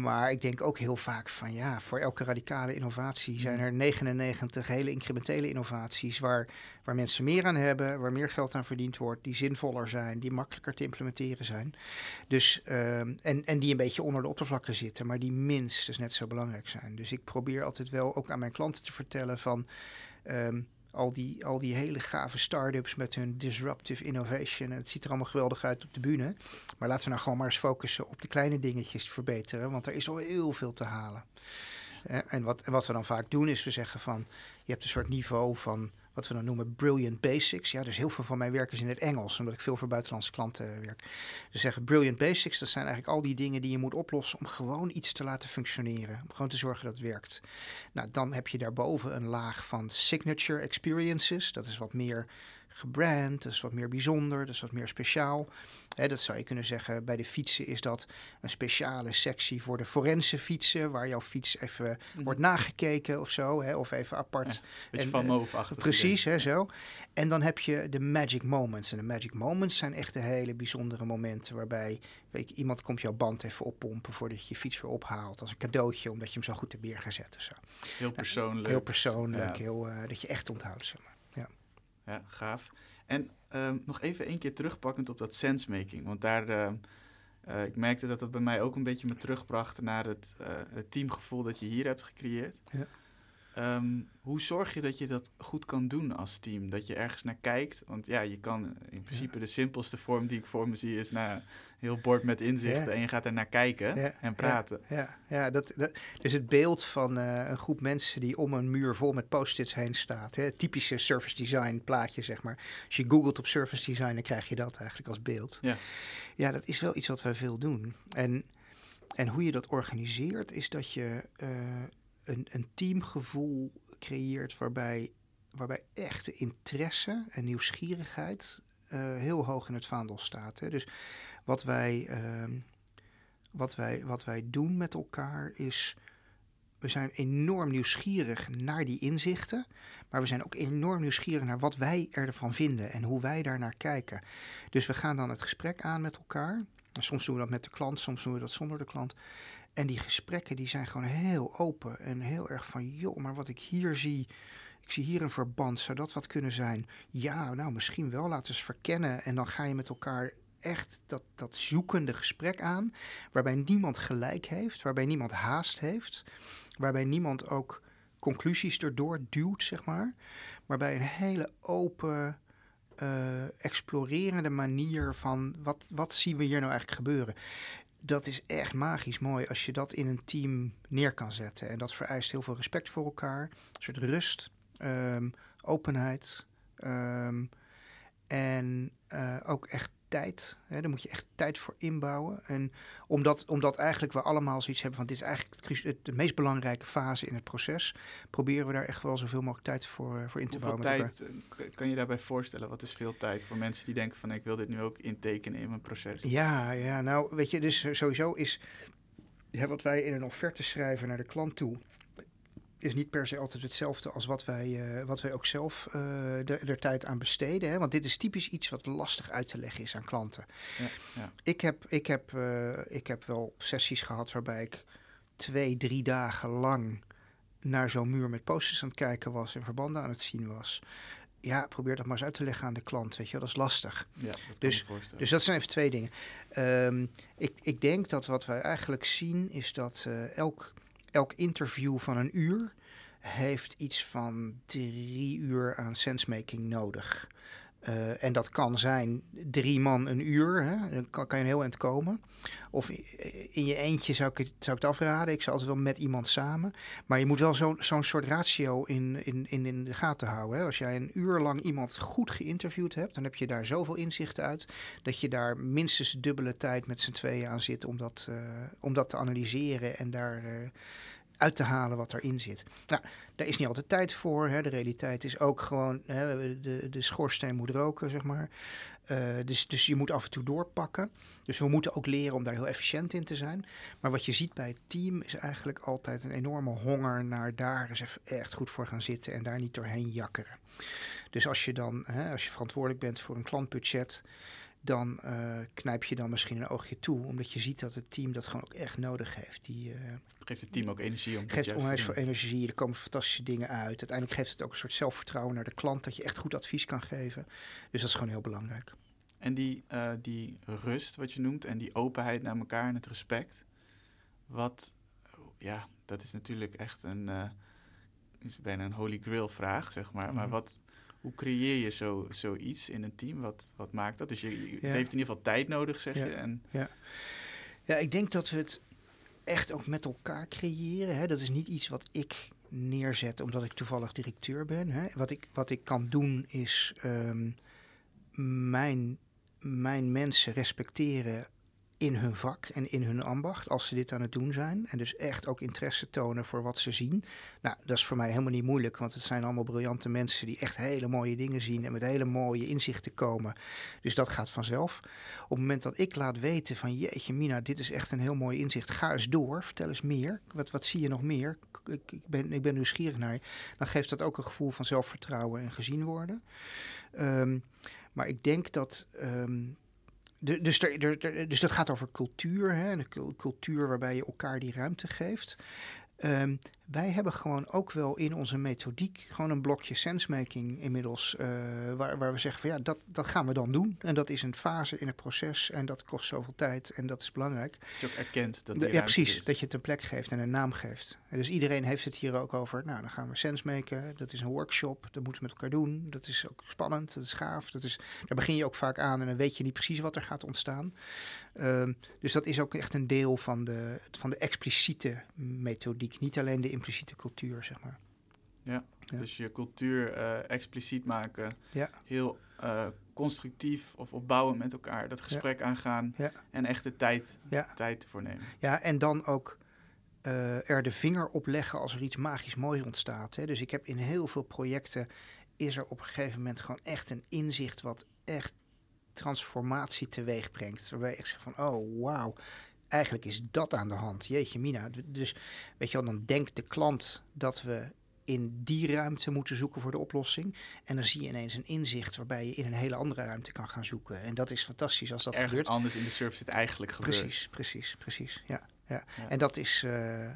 Maar ik denk ook heel vaak van ja, voor elke radicale innovatie zijn er 99 hele incrementele innovaties waar, waar mensen meer aan hebben, waar meer geld aan verdiend wordt, die zinvoller zijn, die makkelijker te implementeren zijn. Dus, um, en, en die een beetje onder de oppervlakte zitten, maar die minstens net zo belangrijk zijn. Dus ik probeer altijd wel ook aan mijn klanten te vertellen van. Um, al die, al die hele gave start-ups met hun disruptive innovation. En het ziet er allemaal geweldig uit op de bühne. Maar laten we nou gewoon maar eens focussen op de kleine dingetjes te verbeteren. Want er is al heel veel te halen. Uh, en, wat, en wat we dan vaak doen is we zeggen van... je hebt een soort niveau van wat we dan noemen brilliant basics. Ja, dus heel veel van mijn werk is in het Engels, omdat ik veel voor buitenlandse klanten werk. Dus zeggen brilliant basics, dat zijn eigenlijk al die dingen die je moet oplossen om gewoon iets te laten functioneren. Om gewoon te zorgen dat het werkt. Nou, dan heb je daarboven een laag van signature experiences. Dat is wat meer gebrand, dat is wat meer bijzonder, dat is wat meer speciaal. Dat zou je kunnen zeggen, bij de fietsen is dat een speciale sectie voor de forense fietsen, waar jouw fiets even mm. wordt nagekeken of zo, of even apart. Ja, beetje van move Precies, hè, zo. En dan heb je de magic moments. En de magic moments zijn echt de hele bijzondere momenten waarbij weet je, iemand komt jouw band even oppompen voordat je je fiets weer ophaalt. Als een cadeautje, omdat je hem zo goed hebt neergezet of zo. Heel persoonlijk. Nou, heel persoonlijk, ja. heel, uh, dat je echt onthoudt, zeg maar. Ja. Gaaf. En um, nog even één keer terugpakkend op dat sensemaking. Want daar, uh, uh, ik merkte dat dat bij mij ook een beetje me terugbracht naar het, uh, het teamgevoel dat je hier hebt gecreëerd. Ja. Um, hoe zorg je dat je dat goed kan doen als team? Dat je ergens naar kijkt? Want ja, je kan in principe ja. de simpelste vorm die ik voor me zie is naar heel bord met inzichten ja. en je gaat er naar kijken ja. en praten. Ja, ja. dat, dat, dus het beeld van uh, een groep mensen die om een muur vol met post-its heen staat. Hè? Typische service design plaatje, zeg maar. Als je googelt op service design, dan krijg je dat eigenlijk als beeld. Ja, ja dat is wel iets wat wij veel doen. En, en hoe je dat organiseert, is dat je uh, een, een teamgevoel creëert waarbij, waarbij echte interesse en nieuwsgierigheid uh, heel hoog in het vaandel staat. Hè. Dus wat wij, uh, wat, wij, wat wij doen met elkaar is we zijn enorm nieuwsgierig naar die inzichten. Maar we zijn ook enorm nieuwsgierig naar wat wij ervan vinden en hoe wij daar naar kijken. Dus we gaan dan het gesprek aan met elkaar. Soms doen we dat met de klant, soms doen we dat zonder de klant. En die gesprekken die zijn gewoon heel open en heel erg van, joh, maar wat ik hier zie, ik zie hier een verband, zou dat wat kunnen zijn? Ja, nou misschien wel, laten we eens verkennen. En dan ga je met elkaar echt dat, dat zoekende gesprek aan, waarbij niemand gelijk heeft, waarbij niemand haast heeft, waarbij niemand ook conclusies erdoor duwt, zeg maar. Waarbij een hele open, uh, explorerende manier van wat, wat zien we hier nou eigenlijk gebeuren. Dat is echt magisch mooi als je dat in een team neer kan zetten. En dat vereist heel veel respect voor elkaar, een soort rust, um, openheid. Um, en uh, ook echt tijd. Hè, daar moet je echt tijd voor inbouwen. En omdat, omdat eigenlijk we allemaal zoiets hebben van dit is eigenlijk het, de meest belangrijke fase in het proces, proberen we daar echt wel zoveel mogelijk tijd voor, eh, voor in te Hoeveel bouwen. tijd eh, kan je daarbij voorstellen? Wat is veel tijd voor mensen die denken van ik wil dit nu ook intekenen in mijn proces? Ja, ja, nou weet je, dus sowieso is ja, wat wij in een offerte schrijven naar de klant toe is niet per se altijd hetzelfde als wat wij, uh, wat wij ook zelf uh, er tijd aan besteden. Hè? Want dit is typisch iets wat lastig uit te leggen is aan klanten. Ja, ja. Ik, heb, ik, heb, uh, ik heb wel sessies gehad waarbij ik twee, drie dagen lang naar zo'n muur met posters aan het kijken was en verbanden aan het zien was. Ja, probeer dat maar eens uit te leggen aan de klant, weet je wel, dat is lastig. Ja, dat dus, dus dat zijn even twee dingen. Um, ik, ik denk dat wat wij eigenlijk zien is dat elk elk interview van een uur heeft iets van drie uur aan sensemaking nodig. Uh, en dat kan zijn drie man een uur, hè? dan kan, kan je een heel eind komen. Of in je eentje zou ik, het, zou ik het afraden. Ik zou altijd wel met iemand samen. Maar je moet wel zo'n zo'n soort ratio in, in, in, in de gaten houden. Hè? Als jij een uur lang iemand goed geïnterviewd hebt, dan heb je daar zoveel inzichten uit. Dat je daar minstens dubbele tijd met z'n tweeën aan zit om dat, uh, om dat te analyseren en daar. Uh, uit te halen wat erin zit. Nou, daar is niet altijd tijd voor. Hè. De realiteit is ook gewoon, hè, de, de schoorsteen moet roken, zeg maar. Uh, dus, dus je moet af en toe doorpakken. Dus we moeten ook leren om daar heel efficiënt in te zijn. Maar wat je ziet bij het team is eigenlijk altijd een enorme honger naar daar eens echt goed voor gaan zitten en daar niet doorheen jakkeren. Dus als je dan, hè, als je verantwoordelijk bent voor een klantbudget, dan uh, knijp je dan misschien een oogje toe. Omdat je ziet dat het team dat gewoon ook echt nodig heeft. Die, uh, geeft het team ook energie om Geeft onwijs veel energie. Er komen fantastische dingen uit. Uiteindelijk geeft het ook een soort zelfvertrouwen naar de klant. Dat je echt goed advies kan geven. Dus dat is gewoon heel belangrijk. En die, uh, die rust, wat je noemt, en die openheid naar elkaar en het respect. Wat, ja, dat is natuurlijk echt een, is bijna een holy grail vraag, zeg maar. Mm. Maar wat, hoe creëer je zo, zoiets in een team? Wat, wat maakt dat? Dus je, je het heeft in ieder geval tijd nodig, zeg ja. je. En... Ja. ja, ik denk dat we het echt ook met elkaar creëren. Hè. Dat is niet iets wat ik neerzet omdat ik toevallig directeur ben. Hè. Wat, ik, wat ik kan doen is um, mijn, mijn mensen respecteren in hun vak en in hun ambacht als ze dit aan het doen zijn. En dus echt ook interesse tonen voor wat ze zien. Nou, dat is voor mij helemaal niet moeilijk, want het zijn allemaal briljante mensen die echt hele mooie dingen zien en met hele mooie inzichten komen. Dus dat gaat vanzelf. Op het moment dat ik laat weten van jeetje Mina, dit is echt een heel mooi inzicht, ga eens door, vertel eens meer. Wat, wat zie je nog meer? Ik, ik, ben, ik ben nieuwsgierig naar je. Dan geeft dat ook een gevoel van zelfvertrouwen en gezien worden. Um, maar ik denk dat um, dus, dus dat gaat over cultuur, hè, een cultuur waarbij je elkaar die ruimte geeft. Um, wij hebben gewoon ook wel in onze methodiek gewoon een blokje sensemaking inmiddels. Uh, waar, waar we zeggen van ja, dat, dat gaan we dan doen. En dat is een fase in het proces en dat kost zoveel tijd en dat is belangrijk. Dat je ook erkent dat die Ja, precies. Is. Dat je het een plek geeft en een naam geeft. En dus iedereen heeft het hier ook over. Nou, dan gaan we sensemaken. Dat is een workshop. Dat moeten we met elkaar doen. Dat is ook spannend. Dat is gaaf. Dat is, daar begin je ook vaak aan en dan weet je niet precies wat er gaat ontstaan. Um, dus dat is ook echt een deel van de, van de expliciete methodiek. Niet alleen de impliciete cultuur, zeg maar. Ja, ja. dus je cultuur uh, expliciet maken. Ja. Heel uh, constructief of opbouwend met elkaar dat gesprek ja. aangaan. En echt de tijd, tijd ervoor nemen. Ja, en dan ook uh, er de vinger op leggen als er iets magisch moois ontstaat. Hè. Dus ik heb in heel veel projecten is er op een gegeven moment gewoon echt een inzicht wat echt transformatie teweeg brengt. Waarbij ik zeg van, oh wauw, eigenlijk is dat aan de hand. Jeetje mina. Dus weet je wel, dan denkt de klant dat we in die ruimte moeten zoeken voor de oplossing. En dan zie je ineens een inzicht waarbij je in een hele andere ruimte kan gaan zoeken. En dat is fantastisch als dat Ergens gebeurt. anders in de service het eigenlijk gebeurt. Precies, precies, precies. Ja, ja. En dat is, uh,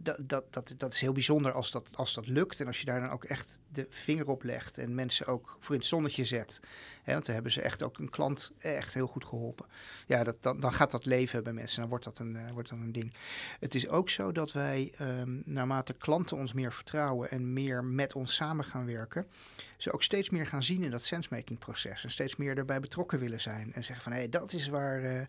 dat, dat, dat, dat is heel bijzonder als dat, als dat lukt. En als je daar dan ook echt de vinger op legt en mensen ook voor in het zonnetje zet. Hè, want dan hebben ze echt ook een klant echt heel goed geholpen. Ja, dat, dan, dan gaat dat leven bij mensen. Dan wordt dat een, uh, wordt dat een ding. Het is ook zo dat wij, um, naarmate klanten ons meer vertrouwen en meer met ons samen gaan werken, ze ook steeds meer gaan zien in dat sensemaking proces. En steeds meer erbij betrokken willen zijn. En zeggen van hé, hey, dat is waar, uh,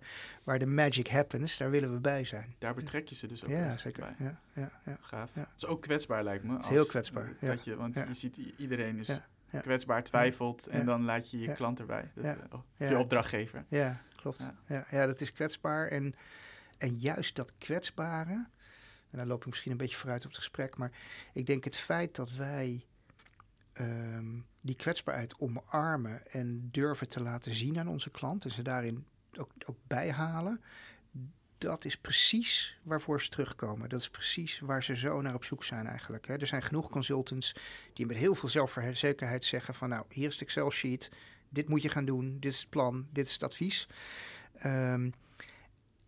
waar de magic happens. Daar willen we bij zijn. Daar betrek je ze dus ook ja, zeker. bij. Ja, ja, ja. Gaaf. Ja. Dat is ook kwetsbaar lijkt me. Als, heel kwetsbaar. Dat je, want je ziet iedereen is kwetsbaar, twijfelt en dan laat je je klant erbij. Dat, ja. oh, je opdrachtgever. Ja, klopt. Ja. Ja, dat is kwetsbaar. En, en juist dat kwetsbare, en dan loop ik misschien een beetje vooruit op het gesprek, maar ik denk het feit dat wij um, die kwetsbaarheid omarmen en durven te laten zien aan onze klant en ze daarin ook, ook bijhalen, dat is precies waarvoor ze terugkomen. Dat is precies waar ze zo naar op zoek zijn eigenlijk. Er zijn genoeg consultants die met heel veel zelfverzekerheid zeggen van... nou, hier is het Excel-sheet, dit moet je gaan doen, dit is het plan, dit is het advies. Um,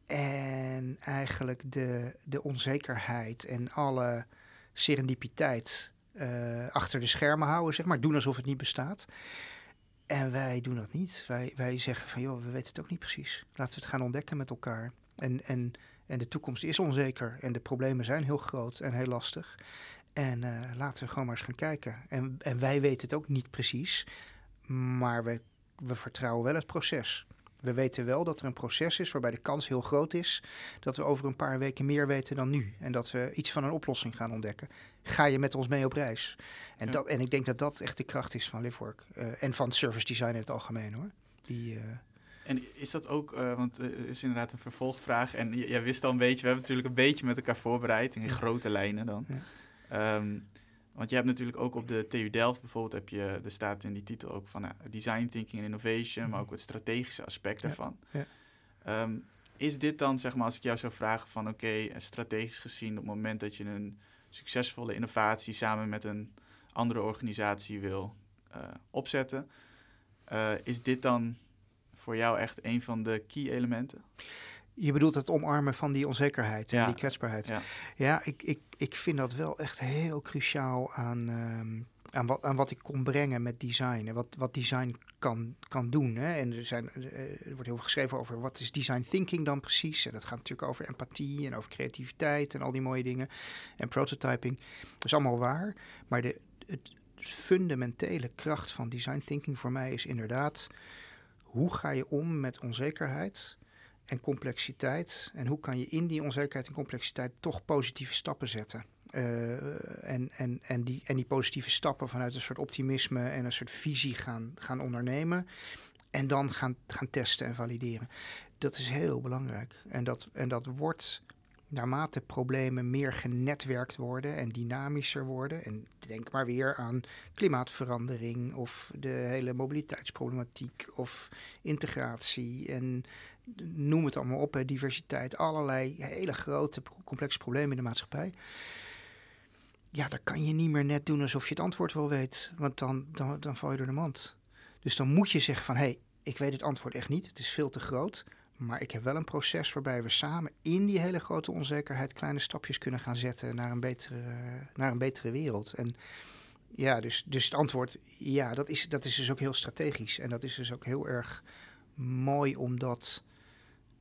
en eigenlijk de, de onzekerheid en alle serendipiteit uh, achter de schermen houden, zeg maar. Doen alsof het niet bestaat. En wij doen dat niet. Wij, wij zeggen van, joh, we weten het ook niet precies. Laten we het gaan ontdekken met elkaar. En, en, en de toekomst is onzeker en de problemen zijn heel groot en heel lastig. En uh, laten we gewoon maar eens gaan kijken. En, en wij weten het ook niet precies, maar we, we vertrouwen wel het proces. We weten wel dat er een proces is waarbij de kans heel groot is dat we over een paar weken meer weten dan nu. En dat we iets van een oplossing gaan ontdekken. Ga je met ons mee op reis? En, Ja. dat, en ik denk dat dat echt de kracht is van LiveWork. eh, en van service design in het algemeen hoor. Die, eh, En is dat ook, eh, want het is inderdaad een vervolgvraag. En jij wist al een beetje, we hebben natuurlijk een beetje met elkaar voorbereid. In grote lijnen dan. Ja. Ehm, want je hebt natuurlijk ook op de TU Delft bijvoorbeeld, heb je, er staat in die titel ook van nou, design thinking en innovation, maar ook het strategische aspect Ja, daarvan. ja. Ehm, is dit dan, zeg maar, als ik jou zou vragen van oké, eh, strategisch gezien, op het moment dat je een succesvolle innovatie samen met een andere organisatie wil eh, opzetten, is dit dan voor jou echt een van de key elementen? Je bedoelt het omarmen van die onzekerheid en Ja. die kwetsbaarheid. Ja. Ja, ik, ik, ik vind dat wel echt heel cruciaal aan, ehm, aan, wat, aan wat ik kon brengen met design. En wat, wat design kan, kan doen. Hè. En er, zijn, eh, er wordt heel veel geschreven over wat is design thinking dan precies. En dat gaat natuurlijk over empathie en over creativiteit en al die mooie dingen. En prototyping. Dat is allemaal waar. Maar de, het fundamentele kracht van design thinking voor mij is inderdaad... hoe ga je om met onzekerheid en complexiteit. En hoe kan je in die onzekerheid en complexiteit toch positieve stappen zetten? Uh, en, en, en, die, en die positieve stappen vanuit een soort optimisme en een soort visie gaan, gaan ondernemen. En dan gaan, gaan testen en valideren. Dat is heel belangrijk. En dat, en dat wordt naarmate problemen meer genetwerkt worden en dynamischer worden. En denk maar weer aan klimaatverandering of de hele mobiliteitsproblematiek of integratie en noem het allemaal op, diversiteit, allerlei hele grote, complexe problemen in de maatschappij. Ja, dan kan je niet meer net doen alsof je het antwoord wel weet, want dan, dan, dan val je door de mand. Dus dan moet je zeggen van, hé, hey, ik weet het antwoord echt niet, het is veel te groot, maar ik heb wel een proces waarbij we samen in die hele grote onzekerheid kleine stapjes kunnen gaan zetten naar een betere, naar een betere wereld. En ja, dus, dus het antwoord, ja, dat is, dat is dus ook heel strategisch. En dat is dus ook heel erg mooi om dat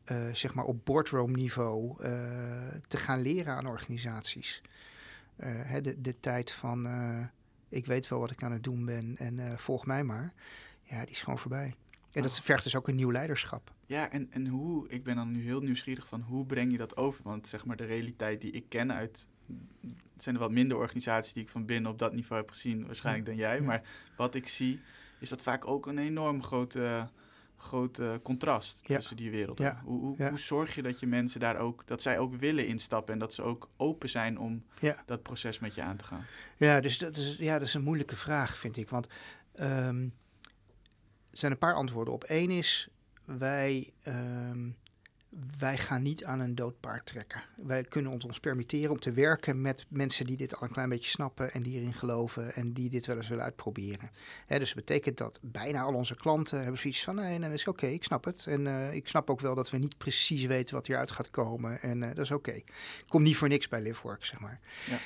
uh, zeg maar op boardroom niveau uh, te gaan leren aan organisaties. Uh, hè, de, de tijd van ik weet wel wat ik aan het doen ben en volg mij maar, ja, die is gewoon voorbij. En dat vergt dus ook een nieuw leiderschap. Ja, en, en hoe, ik ben dan nu heel nieuwsgierig van hoe breng je dat over? Want zeg maar de realiteit die ik ken uit, zijn er wat minder organisaties die ik van binnen op dat niveau heb gezien waarschijnlijk dan jij. Ja. Maar wat ik zie, is dat vaak ook een enorm grote, groot uh, contrast ja. tussen die werelden. Ja. Hoe, hoe, ja. hoe, zorg je dat je mensen daar ook, dat zij ook willen instappen en dat ze ook open zijn om dat proces met je aan te gaan? Ja, dus dat is, ja, dat is een moeilijke vraag, vind ik. Want um, er zijn een paar antwoorden op. Eén is, wij, um, wij gaan niet aan een dood paard trekken. Wij kunnen ons, ons permitteren om te werken met mensen die dit al een klein beetje snappen en die erin geloven en die dit wel eens willen uitproberen. Hè, dus dat betekent dat bijna al onze klanten hebben zoiets van nee, nee, dat is oké, ik snap het. En uh, ik snap ook wel dat we niet precies weten wat hieruit gaat komen en uh, dat is oké. Okay. Kom niet voor niks bij LiveWork, zeg maar. Ja.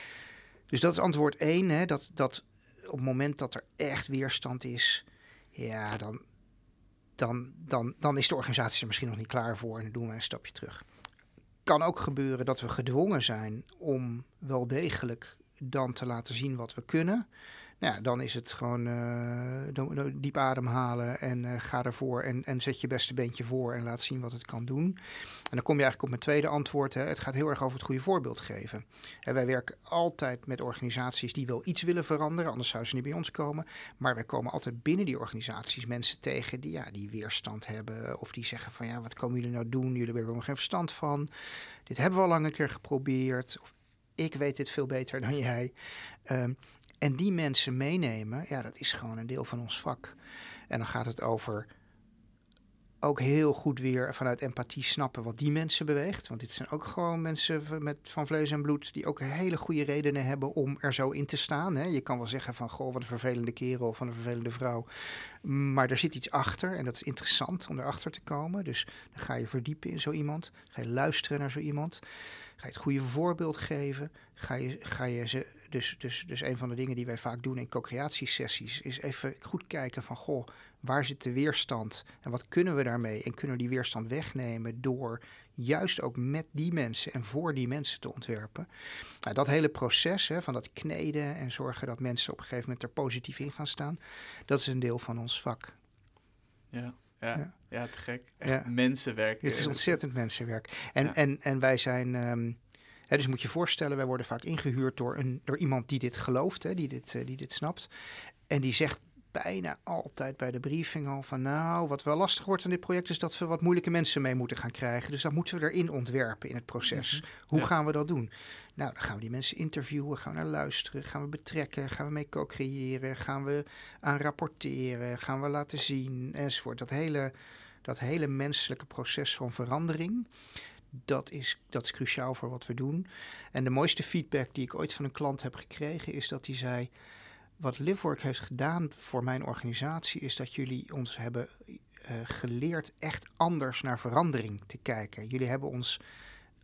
Dus dat is antwoord één, hè, dat, dat op het moment dat er echt weerstand is, ja, dan, dan, dan, dan is de organisatie er misschien nog niet klaar voor en dan doen wij een stapje terug. Kan ook gebeuren dat we gedwongen zijn om wel degelijk dan te laten zien wat we kunnen. Nou ja, dan is het gewoon uh, diep ademhalen en uh, ga ervoor en, en zet je beste beentje voor en laat zien wat het kan doen. En dan kom je eigenlijk op mijn tweede antwoord. Hè. Het gaat heel erg over het goede voorbeeld geven. En wij werken altijd met organisaties die wel iets willen veranderen, anders zouden ze niet bij ons komen. Maar wij komen altijd binnen die organisaties mensen tegen die, ja, die weerstand hebben of die zeggen van ja, wat komen jullie nou doen? Jullie hebben er nog geen verstand van. Dit hebben we al lang een keer geprobeerd. Of, ik weet dit veel beter dan jij. Um, en die mensen meenemen, ja, dat is gewoon een deel van ons vak. En dan gaat het over ook heel goed weer vanuit empathie snappen wat die mensen beweegt. Want dit zijn ook gewoon mensen met, van vlees en bloed die ook hele goede redenen hebben om er zo in te staan. Hè. Je kan wel zeggen van, goh, wat een vervelende kerel of een vervelende vrouw. Maar er zit iets achter en dat is interessant om erachter te komen. Dus dan ga je verdiepen in zo iemand. Ga je luisteren naar zo iemand. Ga je het goede voorbeeld geven. Ga je, ga je ze dus, dus, dus een van de dingen die wij vaak doen in co-creatiesessies is even goed kijken van goh, waar zit de weerstand en wat kunnen we daarmee? En kunnen we die weerstand wegnemen door juist ook met die mensen en voor die mensen te ontwerpen? Nou, dat hele proces hè, van dat kneden en zorgen dat mensen op een gegeven moment er positief in gaan staan, dat is een deel van ons vak. Ja. Ja, ja. te gek. Echt ja. mensenwerk. Het is ontzettend mensenwerk. En, en, en wij zijn um, dus moet je voorstellen, wij worden vaak ingehuurd door, een, door iemand die dit gelooft, hè, die, dit, uh, die dit snapt. En die zegt bijna altijd bij de briefing al van nou, wat wel lastig wordt aan dit project is dat we wat moeilijke mensen mee moeten gaan krijgen. Dus dat moeten we erin ontwerpen in het proces. Mhm. Hoe gaan we dat doen? Nou, dan gaan we die mensen interviewen, gaan we naar luisteren, gaan we betrekken, gaan we mee co-creëren, gaan we aan rapporteren, gaan we laten zien enzovoort. Dat hele, dat hele menselijke proces van verandering dat is, dat is cruciaal voor wat we doen. En de mooiste feedback die ik ooit van een klant heb gekregen is dat hij zei: Wat LiveWork heeft gedaan voor mijn organisatie is dat jullie ons hebben uh, geleerd echt anders naar verandering te kijken. Jullie hebben ons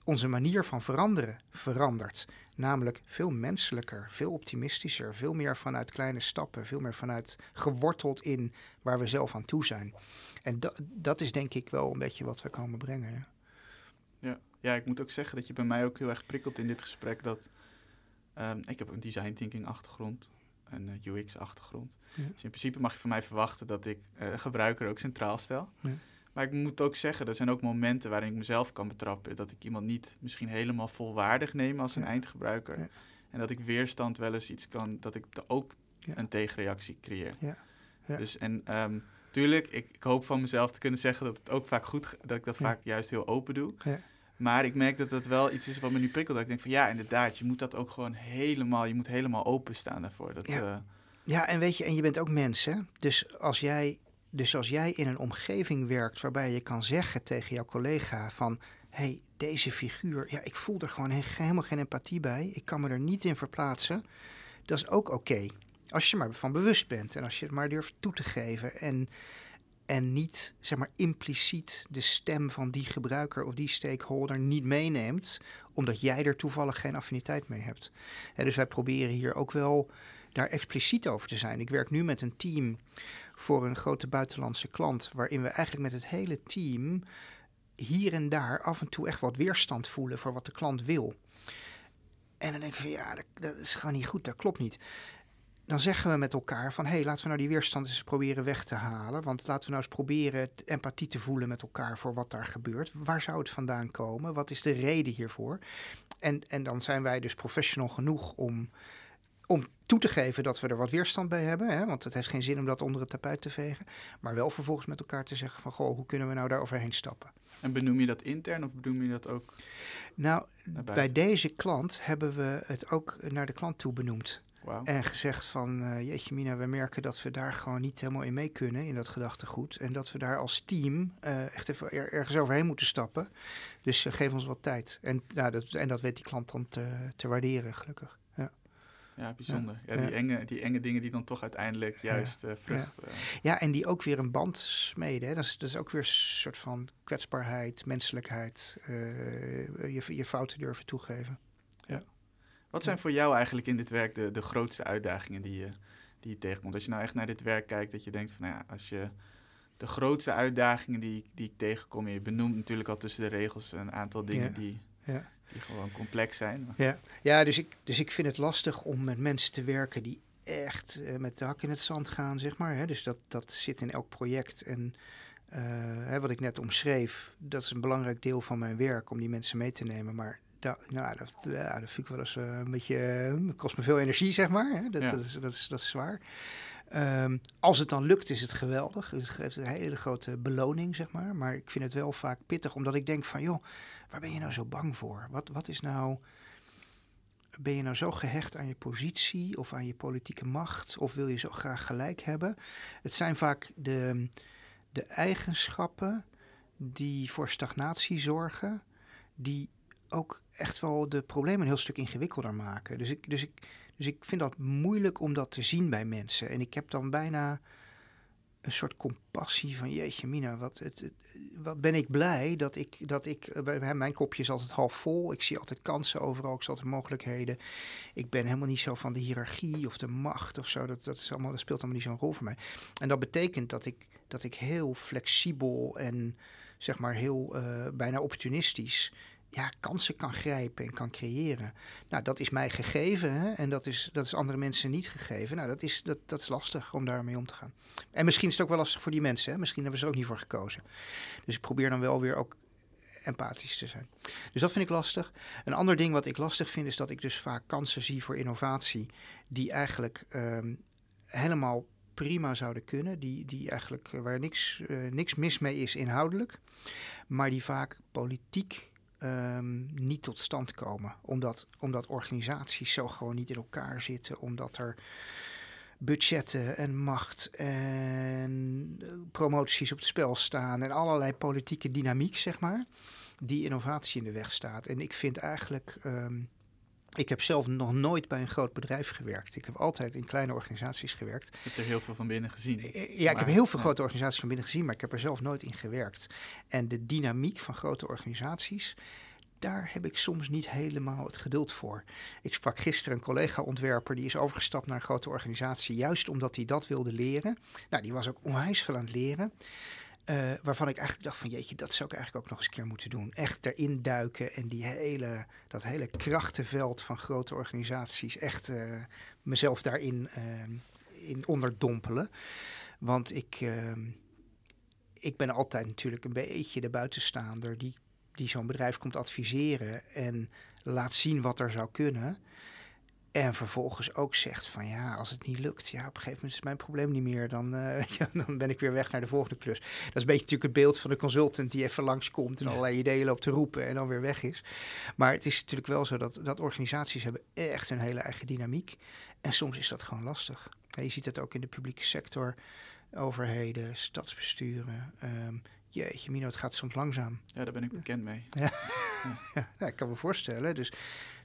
onze manier van veranderen veranderd. Namelijk veel menselijker, veel optimistischer, veel meer vanuit kleine stappen, veel meer vanuit geworteld in waar we zelf aan toe zijn. En dat, dat is denk ik wel een beetje wat we komen brengen. Ja. Ja. ik moet ook zeggen dat je bij mij ook heel erg prikkelt in dit gesprek. Dat, um, ik heb een design thinking achtergrond, een UX achtergrond. Dus in principe mag je van mij verwachten dat ik uh, gebruiker ook centraal stel. Ja. Maar ik moet ook zeggen, er zijn ook momenten waarin ik mezelf kan betrappen. Dat ik iemand niet misschien helemaal volwaardig neem als een eindgebruiker. En dat ik weerstand wel eens iets kan, dat ik ook een tegenreactie creëer. Dus en um, tuurlijk, ik, ik, hoop van mezelf te kunnen zeggen dat het ook vaak goed, dat ik dat vaak juist heel open doe. Maar ik merk dat dat wel iets is wat me nu prikkelt. Dat ik denk van ja, inderdaad, je moet dat ook gewoon helemaal, je moet helemaal openstaan daarvoor. Dat, ja. Uh... ja, en weet je, en je bent ook mens, hè? Dus als jij, dus als jij in een omgeving werkt waarbij je kan zeggen tegen jouw collega van hey, deze figuur, ja, ik voel er gewoon helemaal geen empathie bij. Ik kan me er niet in verplaatsen. Dat is ook oké. Als je maar van bewust bent en als je het maar durft toe te geven en, en niet zeg maar impliciet de stem van die gebruiker of die stakeholder niet meeneemt, omdat jij er toevallig geen affiniteit mee hebt. dus wij proberen hier ook wel daar expliciet over te zijn. Ik werk nu met een team voor een grote buitenlandse klant, waarin we eigenlijk met het hele team hier en daar af en toe echt wat weerstand voelen voor wat de klant wil. En dan denk ik van ja, dat, dat is gewoon niet goed, dat klopt niet dan zeggen we met elkaar van... hé, hey, laten we nou die weerstand eens proberen weg te halen. Want laten we nou eens proberen empathie te voelen met elkaar... voor wat daar gebeurt. Waar zou het vandaan komen? Wat is de reden hiervoor? En, en dan zijn wij dus professional genoeg om, om toe te geven dat we er wat weerstand bij hebben. Hè? Want het heeft geen zin om dat onder het tapijt te vegen. Maar wel vervolgens met elkaar te zeggen van... goh, hoe kunnen we nou daar overheen stappen? En benoem je dat intern of benoem je dat ook? Nou, bij deze klant hebben we het ook naar de klant toe benoemd. En gezegd van, uh, jeetje Mina, we merken dat we daar gewoon niet helemaal in mee kunnen, in dat gedachtegoed. En dat we daar als team uh, echt even ergens overheen moeten stappen. Dus uh, geef ons wat tijd. En, nou, dat, en dat weet die klant dan te, te waarderen, gelukkig. Ja. Ja, bijzonder. Ja, die, Enge, die enge dingen die dan toch uiteindelijk juist uh, vrucht. Ja. ja. en die ook weer een band smeden. Hè. Dat, is, dat is ook weer een soort van kwetsbaarheid, menselijkheid, uh, je, je fouten durven toegeven. Ja. Wat zijn voor jou eigenlijk in dit werk de, de grootste uitdagingen die je, die je tegenkomt? Als je nou echt naar dit werk kijkt, dat je denkt van, nou ja, als je de grootste uitdagingen die, die ik tegenkom, je benoemt natuurlijk al tussen de regels een aantal dingen die, ja. die gewoon complex zijn. Ja, ja dus, ik, dus ik vind het lastig om met mensen te werken die echt uh, met de hak in het zand gaan, zeg maar. Hè? Dus dat, dat zit in elk project. En uh, hè, wat ik net omschreef, dat is een belangrijk deel van mijn werk om die mensen mee te nemen. Maar dat, nou, dat, ja, dat vind ik wel eens uh, een beetje. Uh, kost me veel energie, zeg maar. Hè? Dat, ja. dat, is, dat, is, dat is zwaar. Um, als het dan lukt, is het geweldig. Het geeft een hele grote beloning, zeg maar. Maar ik vind het wel vaak pittig, omdat ik denk van, joh, waar ben je nou zo bang voor? Wat, wat is nou. Ben je nou zo gehecht aan je positie of aan je politieke macht? Of wil je zo graag gelijk hebben? Het zijn vaak de, de eigenschappen die voor stagnatie zorgen, die ook echt wel de problemen een heel stuk ingewikkelder maken. Dus ik, dus, ik, dus ik vind dat moeilijk om dat te zien bij mensen. En ik heb dan bijna een soort compassie van jeetje mina, wat, het, wat ben ik blij dat ik, dat ik uh, mijn kopje is altijd half vol. Ik zie altijd kansen overal, ik zie altijd mogelijkheden. Ik ben helemaal niet zo van de hiërarchie of de macht of zo. Dat, dat, is allemaal, dat speelt allemaal niet zo'n rol voor mij. En dat betekent dat ik, dat ik heel flexibel en zeg maar heel uh, bijna opportunistisch ja, kansen kan grijpen en kan creëren. Nou, dat is mij gegeven hè? en dat is, dat is andere mensen niet gegeven. Nou, dat is, dat, dat is lastig om daarmee om te gaan. En misschien is het ook wel lastig voor die mensen. Hè? Misschien hebben ze er ook niet voor gekozen. Dus ik probeer dan wel weer ook empathisch te zijn. Dus dat vind ik lastig. Een ander ding wat ik lastig vind is dat ik dus vaak kansen zie voor innovatie die eigenlijk um, helemaal prima zouden kunnen, die, die eigenlijk waar niks, uh, niks mis mee is inhoudelijk, maar die vaak politiek um, niet tot stand komen. Omdat, omdat organisaties zo gewoon niet in elkaar zitten. Omdat er budgetten en macht en promoties op het spel staan. En allerlei politieke dynamiek, zeg maar. Die innovatie in de weg staat. En ik vind eigenlijk. Um, ik heb zelf nog nooit bij een groot bedrijf gewerkt. Ik heb altijd in kleine organisaties gewerkt. Je hebt er heel veel van binnen gezien. Eh, eh, ja, ik heb heel veel grote organisaties van binnen gezien, maar ik heb er zelf nooit in gewerkt. En de dynamiek van grote organisaties, daar heb ik soms niet helemaal het geduld voor. Ik sprak gisteren een collega-ontwerper die is overgestapt naar een grote organisatie, juist omdat hij dat wilde leren. Nou, die was ook onwijs veel aan het leren. Uh, waarvan ik eigenlijk dacht van jeetje, dat zou ik eigenlijk ook nog eens een keer moeten doen. Echt erin duiken en die hele, dat hele krachtenveld van grote organisaties, echt uh, mezelf daarin uh, in onderdompelen. Want ik, ik ben altijd natuurlijk een beetje de buitenstaander die, die zo'n bedrijf komt adviseren en laat zien wat er zou kunnen. En vervolgens ook zegt van ja, als het niet lukt, ja, op een gegeven moment is het mijn probleem niet meer. Dan, uh, ja, dan ben ik weer weg naar de volgende klus. Dat is een beetje natuurlijk het beeld van de consultant die even langskomt en allerlei ideeën loopt te roepen en dan weer weg is. Maar het is natuurlijk wel zo dat, dat organisaties hebben echt een hele eigen dynamiek. En soms is dat gewoon lastig. Je ziet het ook in de publieke sector, overheden, stadsbesturen. Um, jeetje, Mino, het gaat soms langzaam. Ja, daar ben ik bekend mee. Ja, ja. ja ik kan me voorstellen. Dus,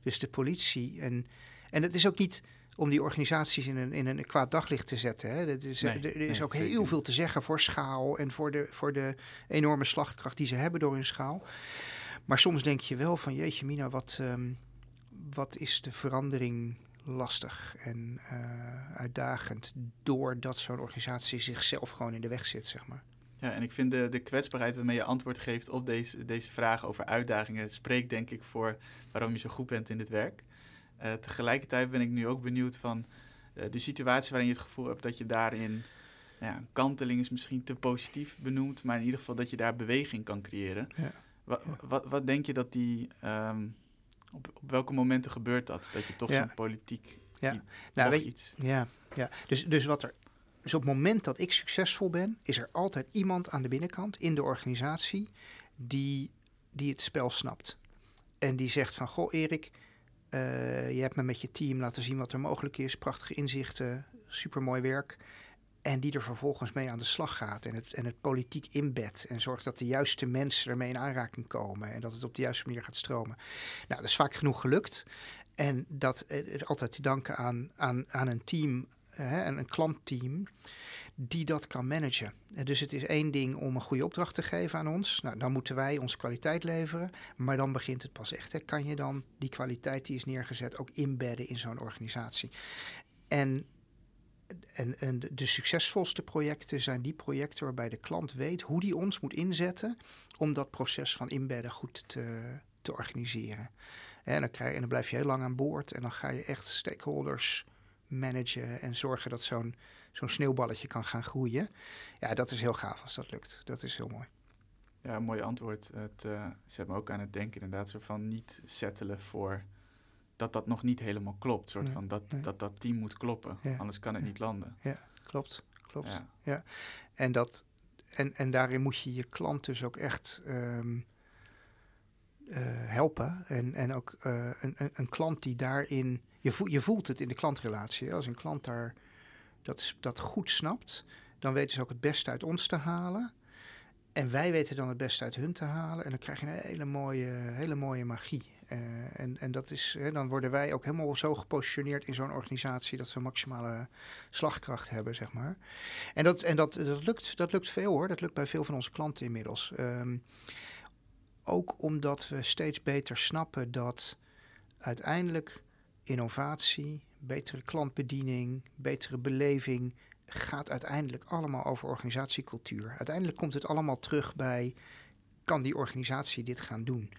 dus de politie en en het is ook niet om die organisaties in een, in een kwaad daglicht te zetten. Hè. Dat is, er, is ook heel veel te zeggen voor schaal en voor de, voor de enorme slagkracht die ze hebben door hun schaal. Maar soms denk je wel van jeetje Mina, wat, um, wat is de verandering lastig en uh, uitdagend doordat zo'n organisatie zichzelf gewoon in de weg zit, zeg maar. Ja, en ik vind de, de kwetsbaarheid waarmee je antwoord geeft op deze, deze vragen over uitdagingen, spreekt denk ik voor waarom je zo goed bent in dit werk. Uh, tegelijkertijd ben ik nu ook benieuwd van uh, de situatie waarin je het gevoel hebt dat je daarin, nou ja, kanteling is misschien te positief benoemd, maar in ieder geval dat je daar beweging kan creëren. Ja. Wat, wat, wat, denk je dat die, um, op, op welke momenten gebeurt dat? Dat je toch ja. zo'n politiek ja. nou, weet, iets... Ja, ja. Dus, dus wat er dus op het moment dat ik succesvol ben, is er altijd iemand aan de binnenkant in de organisatie die, die het spel snapt. En die zegt van, goh Erik, Uh, je hebt me met je team laten zien wat er mogelijk is. Prachtige inzichten, supermooi werk. En die er vervolgens mee aan de slag gaat en het, en het politiek inbed. En zorgt dat de juiste mensen ermee in aanraking komen. En dat het op de juiste manier gaat stromen. Nou, dat is vaak genoeg gelukt. En dat is altijd te danken aan, aan, aan een team, hè, een klantteam die dat kan managen. Dus het is één ding om een goede opdracht te geven aan ons. Nou, dan moeten wij onze kwaliteit leveren. Maar dan begint het pas echt. Hè. Kan je dan die kwaliteit die is neergezet ook inbedden in zo'n organisatie? En, en, en de succesvolste projecten zijn die projecten waarbij de klant weet hoe die ons moet inzetten om dat proces van inbedden goed te, te organiseren. En dan, krijg, en dan blijf je heel lang aan boord en dan ga je echt stakeholders managen en zorgen dat zo'n zo'n sneeuwballetje kan gaan groeien. Ja, dat is heel gaaf als dat lukt. Dat is heel mooi. Ja, een mooi antwoord. Het uh, zet me ook aan het denken inderdaad. Zo van niet settelen voor dat dat nog niet helemaal klopt. soort van dat, dat dat team moet kloppen. Anders kan het niet landen. Ja, klopt. Klopt. Ja. En, dat, en, en daarin moet je je klant dus ook echt um, uh, helpen. En, en ook uh, een, een, een, klant die daarin... Je, voelt, je voelt het in de klantrelatie. Als een klant daar dat, dat goed snapt, dan weten ze ook het beste uit ons te halen. En wij weten dan het beste uit hun te halen. En dan krijg je een hele mooie, hele mooie magie. Uh, en, en dat is, hè, dan worden wij ook helemaal zo gepositioneerd in zo'n organisatie dat we maximale slagkracht hebben, zeg maar. En, dat, en dat, dat, lukt, dat lukt veel hoor. Dat lukt bij veel van onze klanten inmiddels. Um, ook omdat we steeds beter snappen dat uiteindelijk innovatie, betere klantbediening, betere beleving gaat uiteindelijk allemaal over organisatiecultuur. Uiteindelijk komt het allemaal terug bij, kan die organisatie dit gaan doen?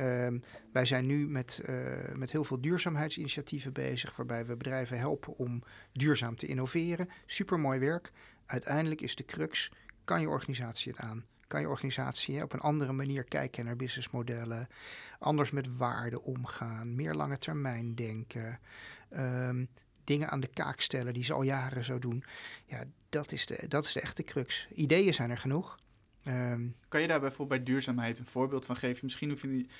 Um, wij zijn nu met, uh, met heel veel duurzaamheidsinitiatieven bezig, waarbij we bedrijven helpen om duurzaam te innoveren. Supermooi werk. Uiteindelijk is de crux, kan je organisatie het aan? Kan je organisatie op een andere manier kijken naar businessmodellen, anders met waarden omgaan, meer lange termijn denken, um, dingen aan de kaak stellen die ze al jaren zo doen. Ja, dat is de, dat is de echte crux. Ideeën zijn er genoeg. Um, kan je daar bijvoorbeeld bij duurzaamheid een voorbeeld van geven? Misschien hoef je niet,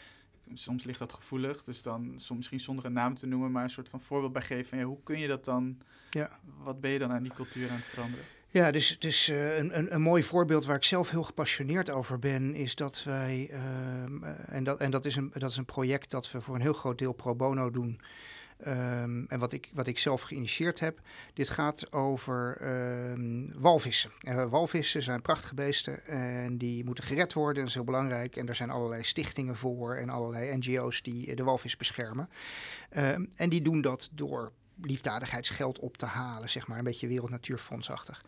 soms ligt dat gevoelig, dus dan soms misschien zonder een naam te noemen, maar een soort van voorbeeld bij geven van ja, hoe kun je dat dan, ja. wat ben je dan aan die cultuur aan het veranderen? Ja, dus, dus uh, een, een, een, mooi voorbeeld waar ik zelf heel gepassioneerd over ben, is dat wij, uh, en, dat, en dat, is een, dat is een project dat we voor een heel groot deel pro bono doen. Um, en wat ik, wat ik zelf geïnitieerd heb, dit gaat over um, walvissen. Uh, walvissen zijn prachtige beesten en die moeten gered worden. Dat is heel belangrijk. En er zijn allerlei stichtingen voor en allerlei NGO's die de walvis beschermen. Um, en die doen dat door liefdadigheidsgeld op te halen, zeg maar, een beetje Wereld Natuurfondsachtig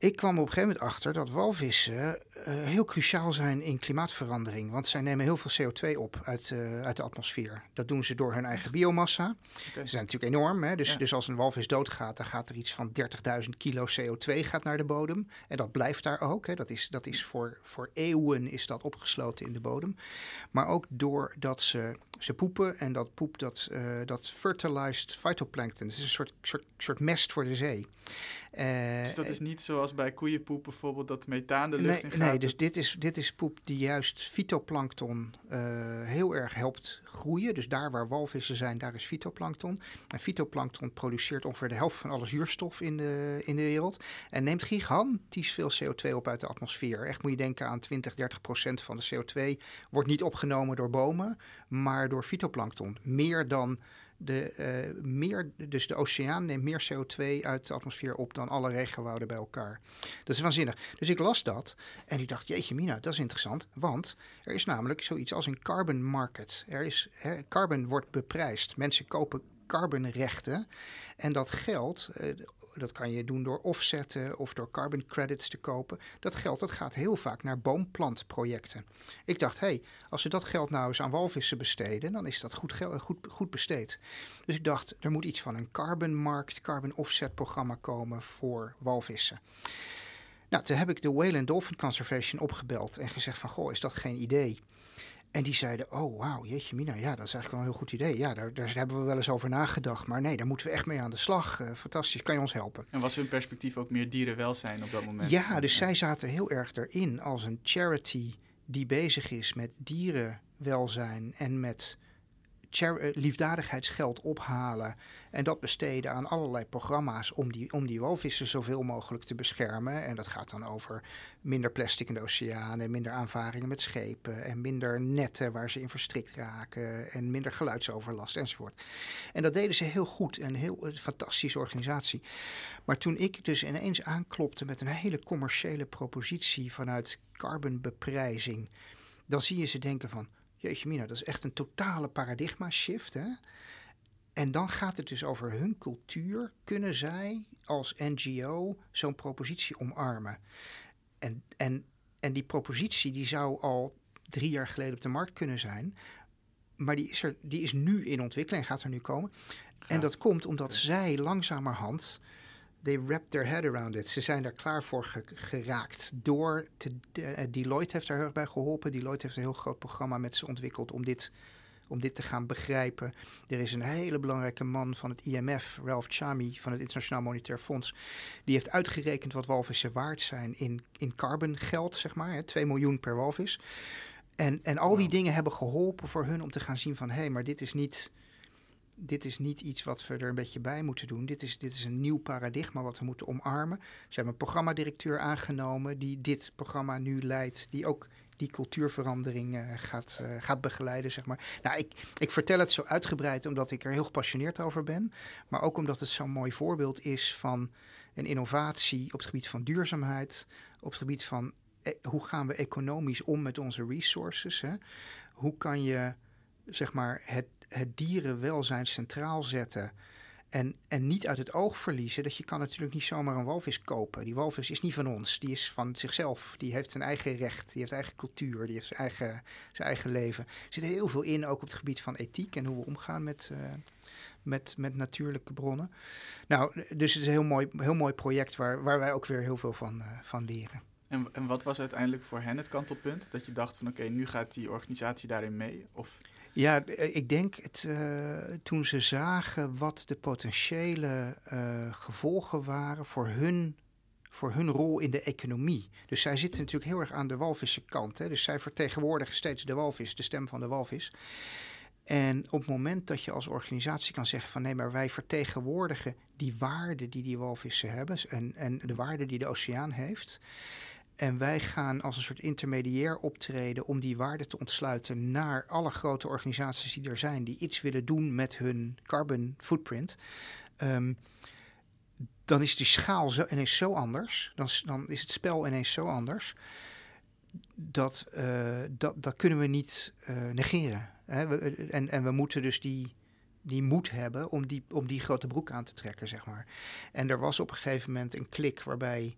ik kwam op een gegeven moment achter dat walvissen uh, heel cruciaal zijn in klimaatverandering. Want zij nemen heel veel CO2 op uit, uh, uit de atmosfeer. Dat doen ze door hun eigen biomassa. Okay. Ze zijn natuurlijk enorm. Hè? Dus, dus als een walvis doodgaat, dan gaat er iets van 30.000 kilo CO2 gaat naar de bodem. En dat blijft daar ook. Hè? Dat is, dat is voor, voor eeuwen is dat opgesloten in de bodem. Maar ook doordat ze, ze poepen. En dat poep, dat, uh, dat fertilized phytoplankton. Het is een soort, soort, soort mest voor de zee. Uh, dus dat is niet zoals bij koeienpoep bijvoorbeeld dat methaan de lucht nee, in gaat? Nee, dus dit is, dit is poep die juist fytoplankton uh, heel erg helpt groeien. Dus daar waar walvissen zijn, daar is fytoplankton. En fytoplankton produceert ongeveer de helft van alle zuurstof in de, in de wereld. En neemt gigantisch veel CO2 op uit de atmosfeer. Echt moet je denken aan 20, 30 procent van de CO2 wordt niet opgenomen door bomen, maar door fytoplankton. Meer dan de, uh, meer, dus de oceaan neemt meer CO2 uit de atmosfeer op dan alle regenwouden bij elkaar. Dat is waanzinnig. Dus ik las dat en ik dacht, jeetje mina, dat is interessant. Want er is namelijk zoiets als een carbon market. Er is, hè, carbon wordt beprijsd. Mensen kopen carbonrechten. En dat geld, uh, dat kan je doen door offsetten of door carbon credits te kopen. Dat geld dat gaat heel vaak naar boomplantprojecten. Ik dacht, hé, hey, als we dat geld nou eens aan walvissen besteden, dan is dat goed, geld, goed, goed besteed. Dus ik dacht, er moet iets van een carbon markt, carbon offset programma komen voor walvissen. Nou, toen heb ik de Whale and Dolphin Conservation opgebeld en gezegd van, goh, is dat geen idee? En die zeiden, oh wauw, jeetje mina, ja, dat is eigenlijk wel een heel goed idee. Ja, daar, daar hebben we wel eens over nagedacht. Maar nee, daar moeten we echt mee aan de slag. Uh, fantastisch, kan je ons helpen? En was hun perspectief ook meer dierenwelzijn op dat moment? Ja, dus zij zaten heel erg erin als een charity die bezig is met dierenwelzijn en met liefdadigheidsgeld ophalen en dat besteden aan allerlei programma's om die, om die walvissen zoveel mogelijk te beschermen. En dat gaat dan over minder plastic in de oceanen, minder aanvaringen met schepen en minder netten waar ze in verstrikt raken en minder geluidsoverlast enzovoort. En dat deden ze heel goed en heel een fantastische organisatie. Maar toen ik dus ineens aanklopte met een hele commerciële propositie vanuit carbonbeprijzing, dan zie je ze denken van, jeetje mina, dat is echt een totale paradigma shift. Hè? En dan gaat het dus over hun cultuur. Kunnen zij als NGO zo'n propositie omarmen? En, en, en die propositie die zou al drie jaar geleden op de markt kunnen zijn. Maar die is, er, die is nu in ontwikkeling, gaat er nu komen. En dat komt omdat zij langzamerhand they wrap their head around it. Ze zijn daar klaar voor ge geraakt door te, uh, Deloitte heeft daar heel erg bij geholpen. Deloitte heeft een heel groot programma met ze ontwikkeld om dit, om dit te gaan begrijpen. Er is een hele belangrijke man van het IMF, Ralph Chami van het Internationaal Monetair Fonds. Die heeft uitgerekend wat walvissen waard zijn in, in carbon geld, zeg maar. Hè, 2 miljoen per walvis. En, en al die dingen hebben geholpen voor hun om te gaan zien van... hé, hey, maar dit is niet dit is niet iets wat we er een beetje bij moeten doen. Dit is, dit is een nieuw paradigma wat we moeten omarmen. Ze hebben een programmadirecteur aangenomen die dit programma nu leidt, die ook die cultuurverandering uh, gaat, uh, gaat begeleiden, zeg maar. Nou, ik, ik vertel het zo uitgebreid omdat ik er heel gepassioneerd over ben, maar ook omdat het zo'n mooi voorbeeld is van een innovatie op het gebied van duurzaamheid, op het gebied van eh, hoe gaan we economisch om met onze resources. Hè? Hoe kan je zeg maar, het, het dierenwelzijn centraal zetten. En, en niet uit het oog verliezen dat je kan natuurlijk niet zomaar een walvis kopen. Die walvis is niet van ons, die is van zichzelf. Die heeft zijn eigen recht, die heeft eigen cultuur, die heeft zijn eigen, zijn eigen leven. Er zit heel veel in, ook op het gebied van ethiek en hoe we omgaan met, uh, met, met natuurlijke bronnen. Nou, dus het is een heel mooi, heel mooi project waar, waar wij ook weer heel veel van, uh, van leren. En, en wat was uiteindelijk voor hen het kantelpunt? Dat je dacht van oké, nu gaat die organisatie daarin mee? Of... Ja, ik denk het, uh, toen ze zagen wat de potentiële uh, gevolgen waren voor hun, voor hun rol in de economie. Dus zij zitten natuurlijk heel erg aan de walvissen kant. Hè? Dus zij vertegenwoordigen steeds de walvis, de stem van de walvis. En op het moment dat je als organisatie kan zeggen van nee, maar wij vertegenwoordigen die waarde die die walvissen hebben en, en de waarde die de oceaan heeft. En wij gaan als een soort intermediair optreden om die waarde te ontsluiten naar alle grote organisaties die er zijn, die iets willen doen met hun carbon footprint. Um, dan is die schaal zo, ineens zo anders. Dan, dan is het spel ineens zo anders. Dat, uh, dat, kunnen we niet uh, negeren. Hè? We, en, en we moeten dus die, die moed hebben om die, om die grote broek aan te trekken, zeg maar. En er was op een gegeven moment een klik waarbij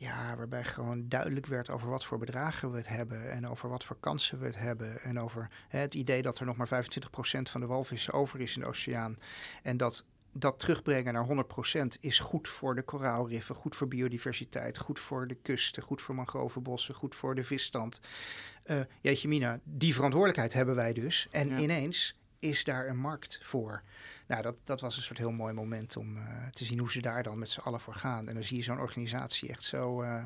ja, waarbij gewoon duidelijk werd over wat voor bedragen we het hebben en over wat voor kansen we het hebben en over hè, het idee dat er nog maar 25% van de walvissen over is in de oceaan en dat dat terugbrengen naar 100% is goed voor de koraalriffen, goed voor biodiversiteit, goed voor de kusten, goed voor mangrovenbossen, goed voor de visstand. Uh, jeetje mina, die verantwoordelijkheid hebben wij dus. En ja. ineens is daar een markt voor. Nou, dat, dat was een soort heel mooi moment om uh, te zien hoe ze daar dan met z'n allen voor gaan. En dan zie je zo'n organisatie echt zo. Uh,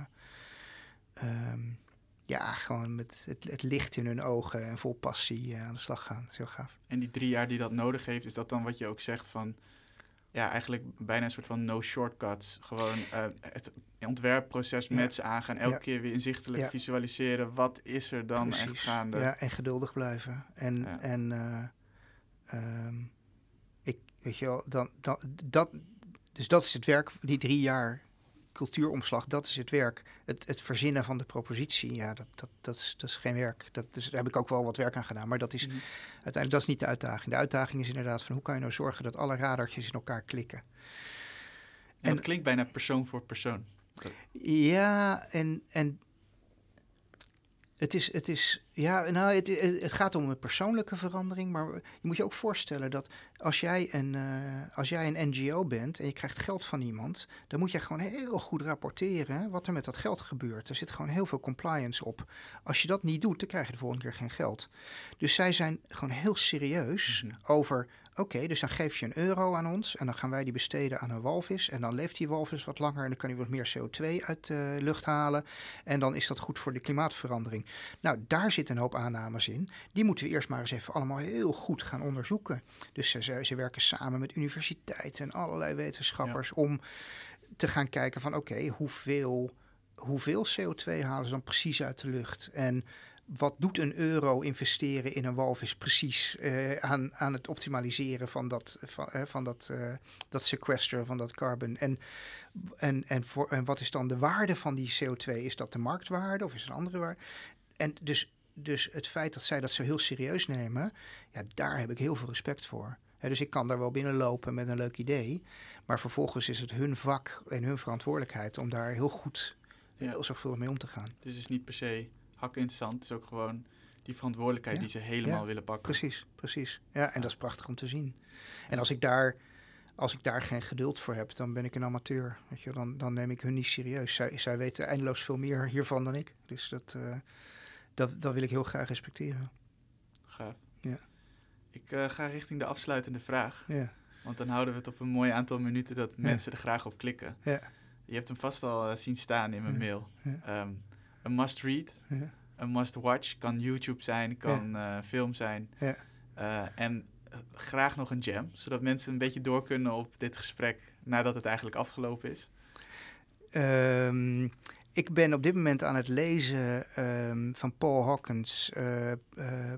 um, ja, gewoon met het, het, licht in hun ogen en vol passie uh, aan de slag gaan. Dat is heel gaaf. En die drie jaar die dat nodig heeft, is dat dan wat je ook zegt van. Ja, eigenlijk bijna een soort van no shortcuts. Gewoon het ontwerpproces ja. met ze aangaan. Elke ja. keer weer inzichtelijk ja. visualiseren. Wat is er dan Precies. echt gaande? Ja, en geduldig blijven. En, en um, Weet je wel, dan, dan, dat, dus dat is het werk, die drie jaar cultuuromslag, dat is het werk. Het, het verzinnen van de propositie, ja, dat, dat, dat, is, dat is geen werk. Dat, dus daar heb ik ook wel wat werk aan gedaan. Maar dat is mm -hmm. uiteindelijk dat is niet de uitdaging. De uitdaging is inderdaad van hoe kan je nou zorgen dat alle radartjes in elkaar klikken. En dat klinkt bijna persoon voor persoon. Ja, en, en het is, het is, ja, nou, het, het gaat om een persoonlijke verandering, maar je moet je ook voorstellen dat als jij, een, uh, als jij een NGO bent en je krijgt geld van iemand, dan moet je gewoon heel goed rapporteren wat er met dat geld gebeurt. Er zit gewoon heel veel compliance op. Als je dat niet doet, dan krijg je de volgende keer geen geld. Dus zij zijn gewoon heel serieus mm -hmm. over Oké, dus dan geef je een euro aan ons en dan gaan wij die besteden aan een walvis. En dan leeft die walvis wat langer en dan kan hij wat meer CO2 uit de lucht halen. En dan is dat goed voor de klimaatverandering. Nou, daar zitten een hoop aannames in. Die moeten we eerst maar eens even allemaal heel goed gaan onderzoeken. Dus ze, ze werken samen met universiteiten en allerlei wetenschappers om te gaan kijken van oké, hoeveel, hoeveel CO2 halen ze dan precies uit de lucht? En wat doet een euro investeren in een walvis precies uh, aan, aan het optimaliseren van dat, van, uh, van dat, uh, dat sequester, van dat carbon? En, en, en, voor, en wat is dan de waarde van die CO2? Is dat de marktwaarde of is het een andere waarde? En dus, dus het feit dat zij dat zo heel serieus nemen, ja, daar heb ik heel veel respect voor. dus ik kan daar wel binnenlopen met een leuk idee. Maar vervolgens is het hun vak en hun verantwoordelijkheid om daar heel goed, heel zorgvuldig mee om te gaan. Dus het is niet per se hakken interessant. Het is ook gewoon die verantwoordelijkheid die ze helemaal willen pakken. Precies, precies. Ja, en dat is prachtig om te zien. En als ik daar, als ik daar geen geduld voor heb, dan ben ik een amateur. Weet je, dan, dan neem ik hun niet serieus. Zij, zij weten eindeloos veel meer hiervan dan ik. Dus dat, uh, dat, dat wil ik heel graag respecteren. Gaaf. Ja. Ik uh, ga richting de afsluitende vraag. Ja. Want dan houden we het op een mooi aantal minuten dat mensen er graag op klikken. Ja. Je hebt hem vast al uh, zien staan in mijn mail. Um, een must-read, een must-watch. Kan YouTube zijn, kan uh, film zijn. Ja. Uh, en graag nog een jam, zodat mensen een beetje door kunnen op dit gesprek nadat het eigenlijk afgelopen is. Um, ik ben op dit moment aan het lezen um, van Paul Hawkins uh,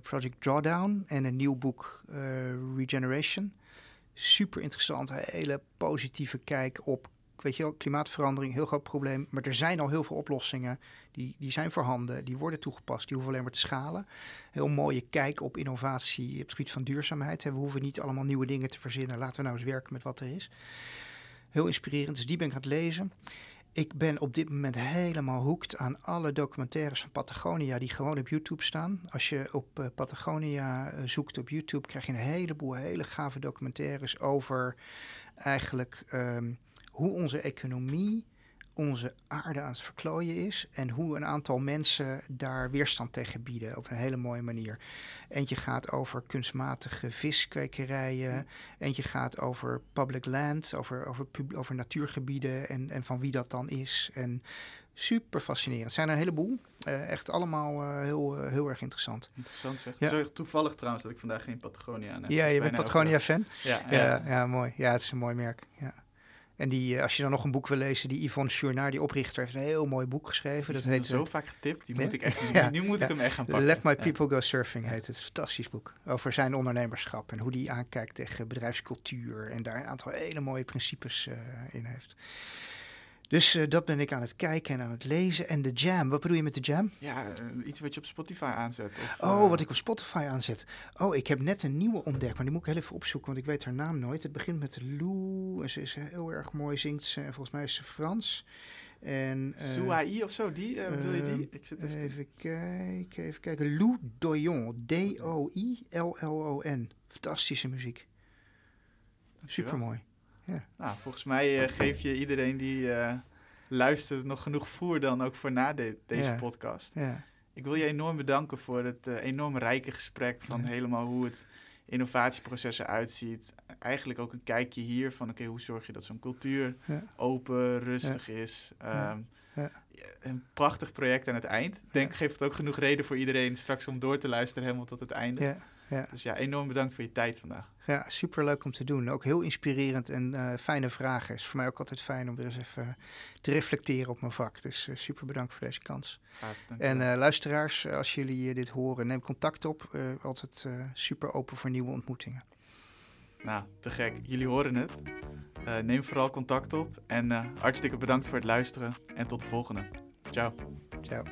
Project Drawdown en een nieuw boek Regeneration. Super interessant, hele positieve kijk op weet je wel, klimaatverandering, heel groot probleem. Maar er zijn al heel veel oplossingen. Die, die zijn voorhanden, die worden toegepast. Die hoeven alleen maar te schalen. Heel mooie kijk op innovatie op het gebied van duurzaamheid. We hoeven niet allemaal nieuwe dingen te verzinnen. Laten we nou eens werken met wat er is. Heel inspirerend, dus die ben ik aan het lezen. Ik ben op dit moment helemaal hoekt aan alle documentaires van Patagonia die gewoon op YouTube staan. Als je op uh, Patagonia uh, zoekt op YouTube, krijg je een heleboel hele gave documentaires over eigenlijk um, hoe onze economie onze aarde aan het verklooien is en hoe een aantal mensen daar weerstand tegen bieden op een hele mooie manier. Eentje gaat over kunstmatige viskwekerijen, eentje gaat over public land, over, over, over natuurgebieden en, en van wie dat dan is. En super fascinerend. Het zijn er een heleboel. Uh, echt allemaal uh, heel, uh, heel erg interessant. Interessant zeg. Ja. Zo toevallig trouwens dat ik vandaag geen Patagonia aan heb. Ja, je bent Patagonia-fan? Ja, ja. Ja, ja, mooi. Ja, het is een mooi merk. Ja. En die, als je dan nog een boek wil lezen, die Yvonne Journaar, die oprichter, heeft een heel mooi boek geschreven. Dat heet zo vaak getipt. Die moet ik echt, ja, nu moet ik hem echt gaan pakken. Let My People Go Surfing heet het. Fantastisch boek. Over zijn ondernemerschap en hoe die aankijkt tegen bedrijfscultuur. En daar een aantal hele mooie principes uh, in heeft. Dus uh, dat ben ik aan het kijken en aan het lezen. En de jam, wat bedoel je met de jam? Ja, uh, iets wat je op Spotify aanzet. Of, oh, wat ik op Spotify aanzet. Oh, ik heb net een nieuwe ontdekt, maar die moet ik heel even opzoeken, want ik weet haar naam nooit. Het begint met Lou, en ze is heel erg mooi, zingt ze, en volgens mij is ze Frans. En, Souai of zo, die, bedoel je die? Ik zit even, even kijken, even kijken. Lou Doyon, D-O-I-L-L-O-N. Fantastische muziek. Super mooi. Ja. Nou, volgens mij uh, geef je iedereen die uh, luistert nog genoeg voer dan ook voor na de, deze ja. podcast. Ja. Ik wil je enorm bedanken voor het uh, enorm rijke gesprek van helemaal hoe het innovatieproces eruit ziet. Eigenlijk ook een kijkje hier van oké, okay, hoe zorg je dat zo'n cultuur open, rustig is. Um, een prachtig project aan het eind. Ik denk, geeft het ook genoeg reden voor iedereen straks om door te luisteren helemaal tot het einde. Ja. Dus ja, enorm bedankt voor je tijd vandaag. Ja, super leuk om te doen. Ook heel inspirerend en uh, fijne vragen. Is voor mij ook altijd fijn om weer eens even te reflecteren op mijn vak. Dus uh, super bedankt voor deze kans. En uh, luisteraars, als jullie dit horen, neem contact op. altijd super open voor nieuwe ontmoetingen. Nou, te gek. Jullie horen het. neem vooral contact op. En hartstikke bedankt voor het luisteren. En tot de volgende. Ciao. Ciao.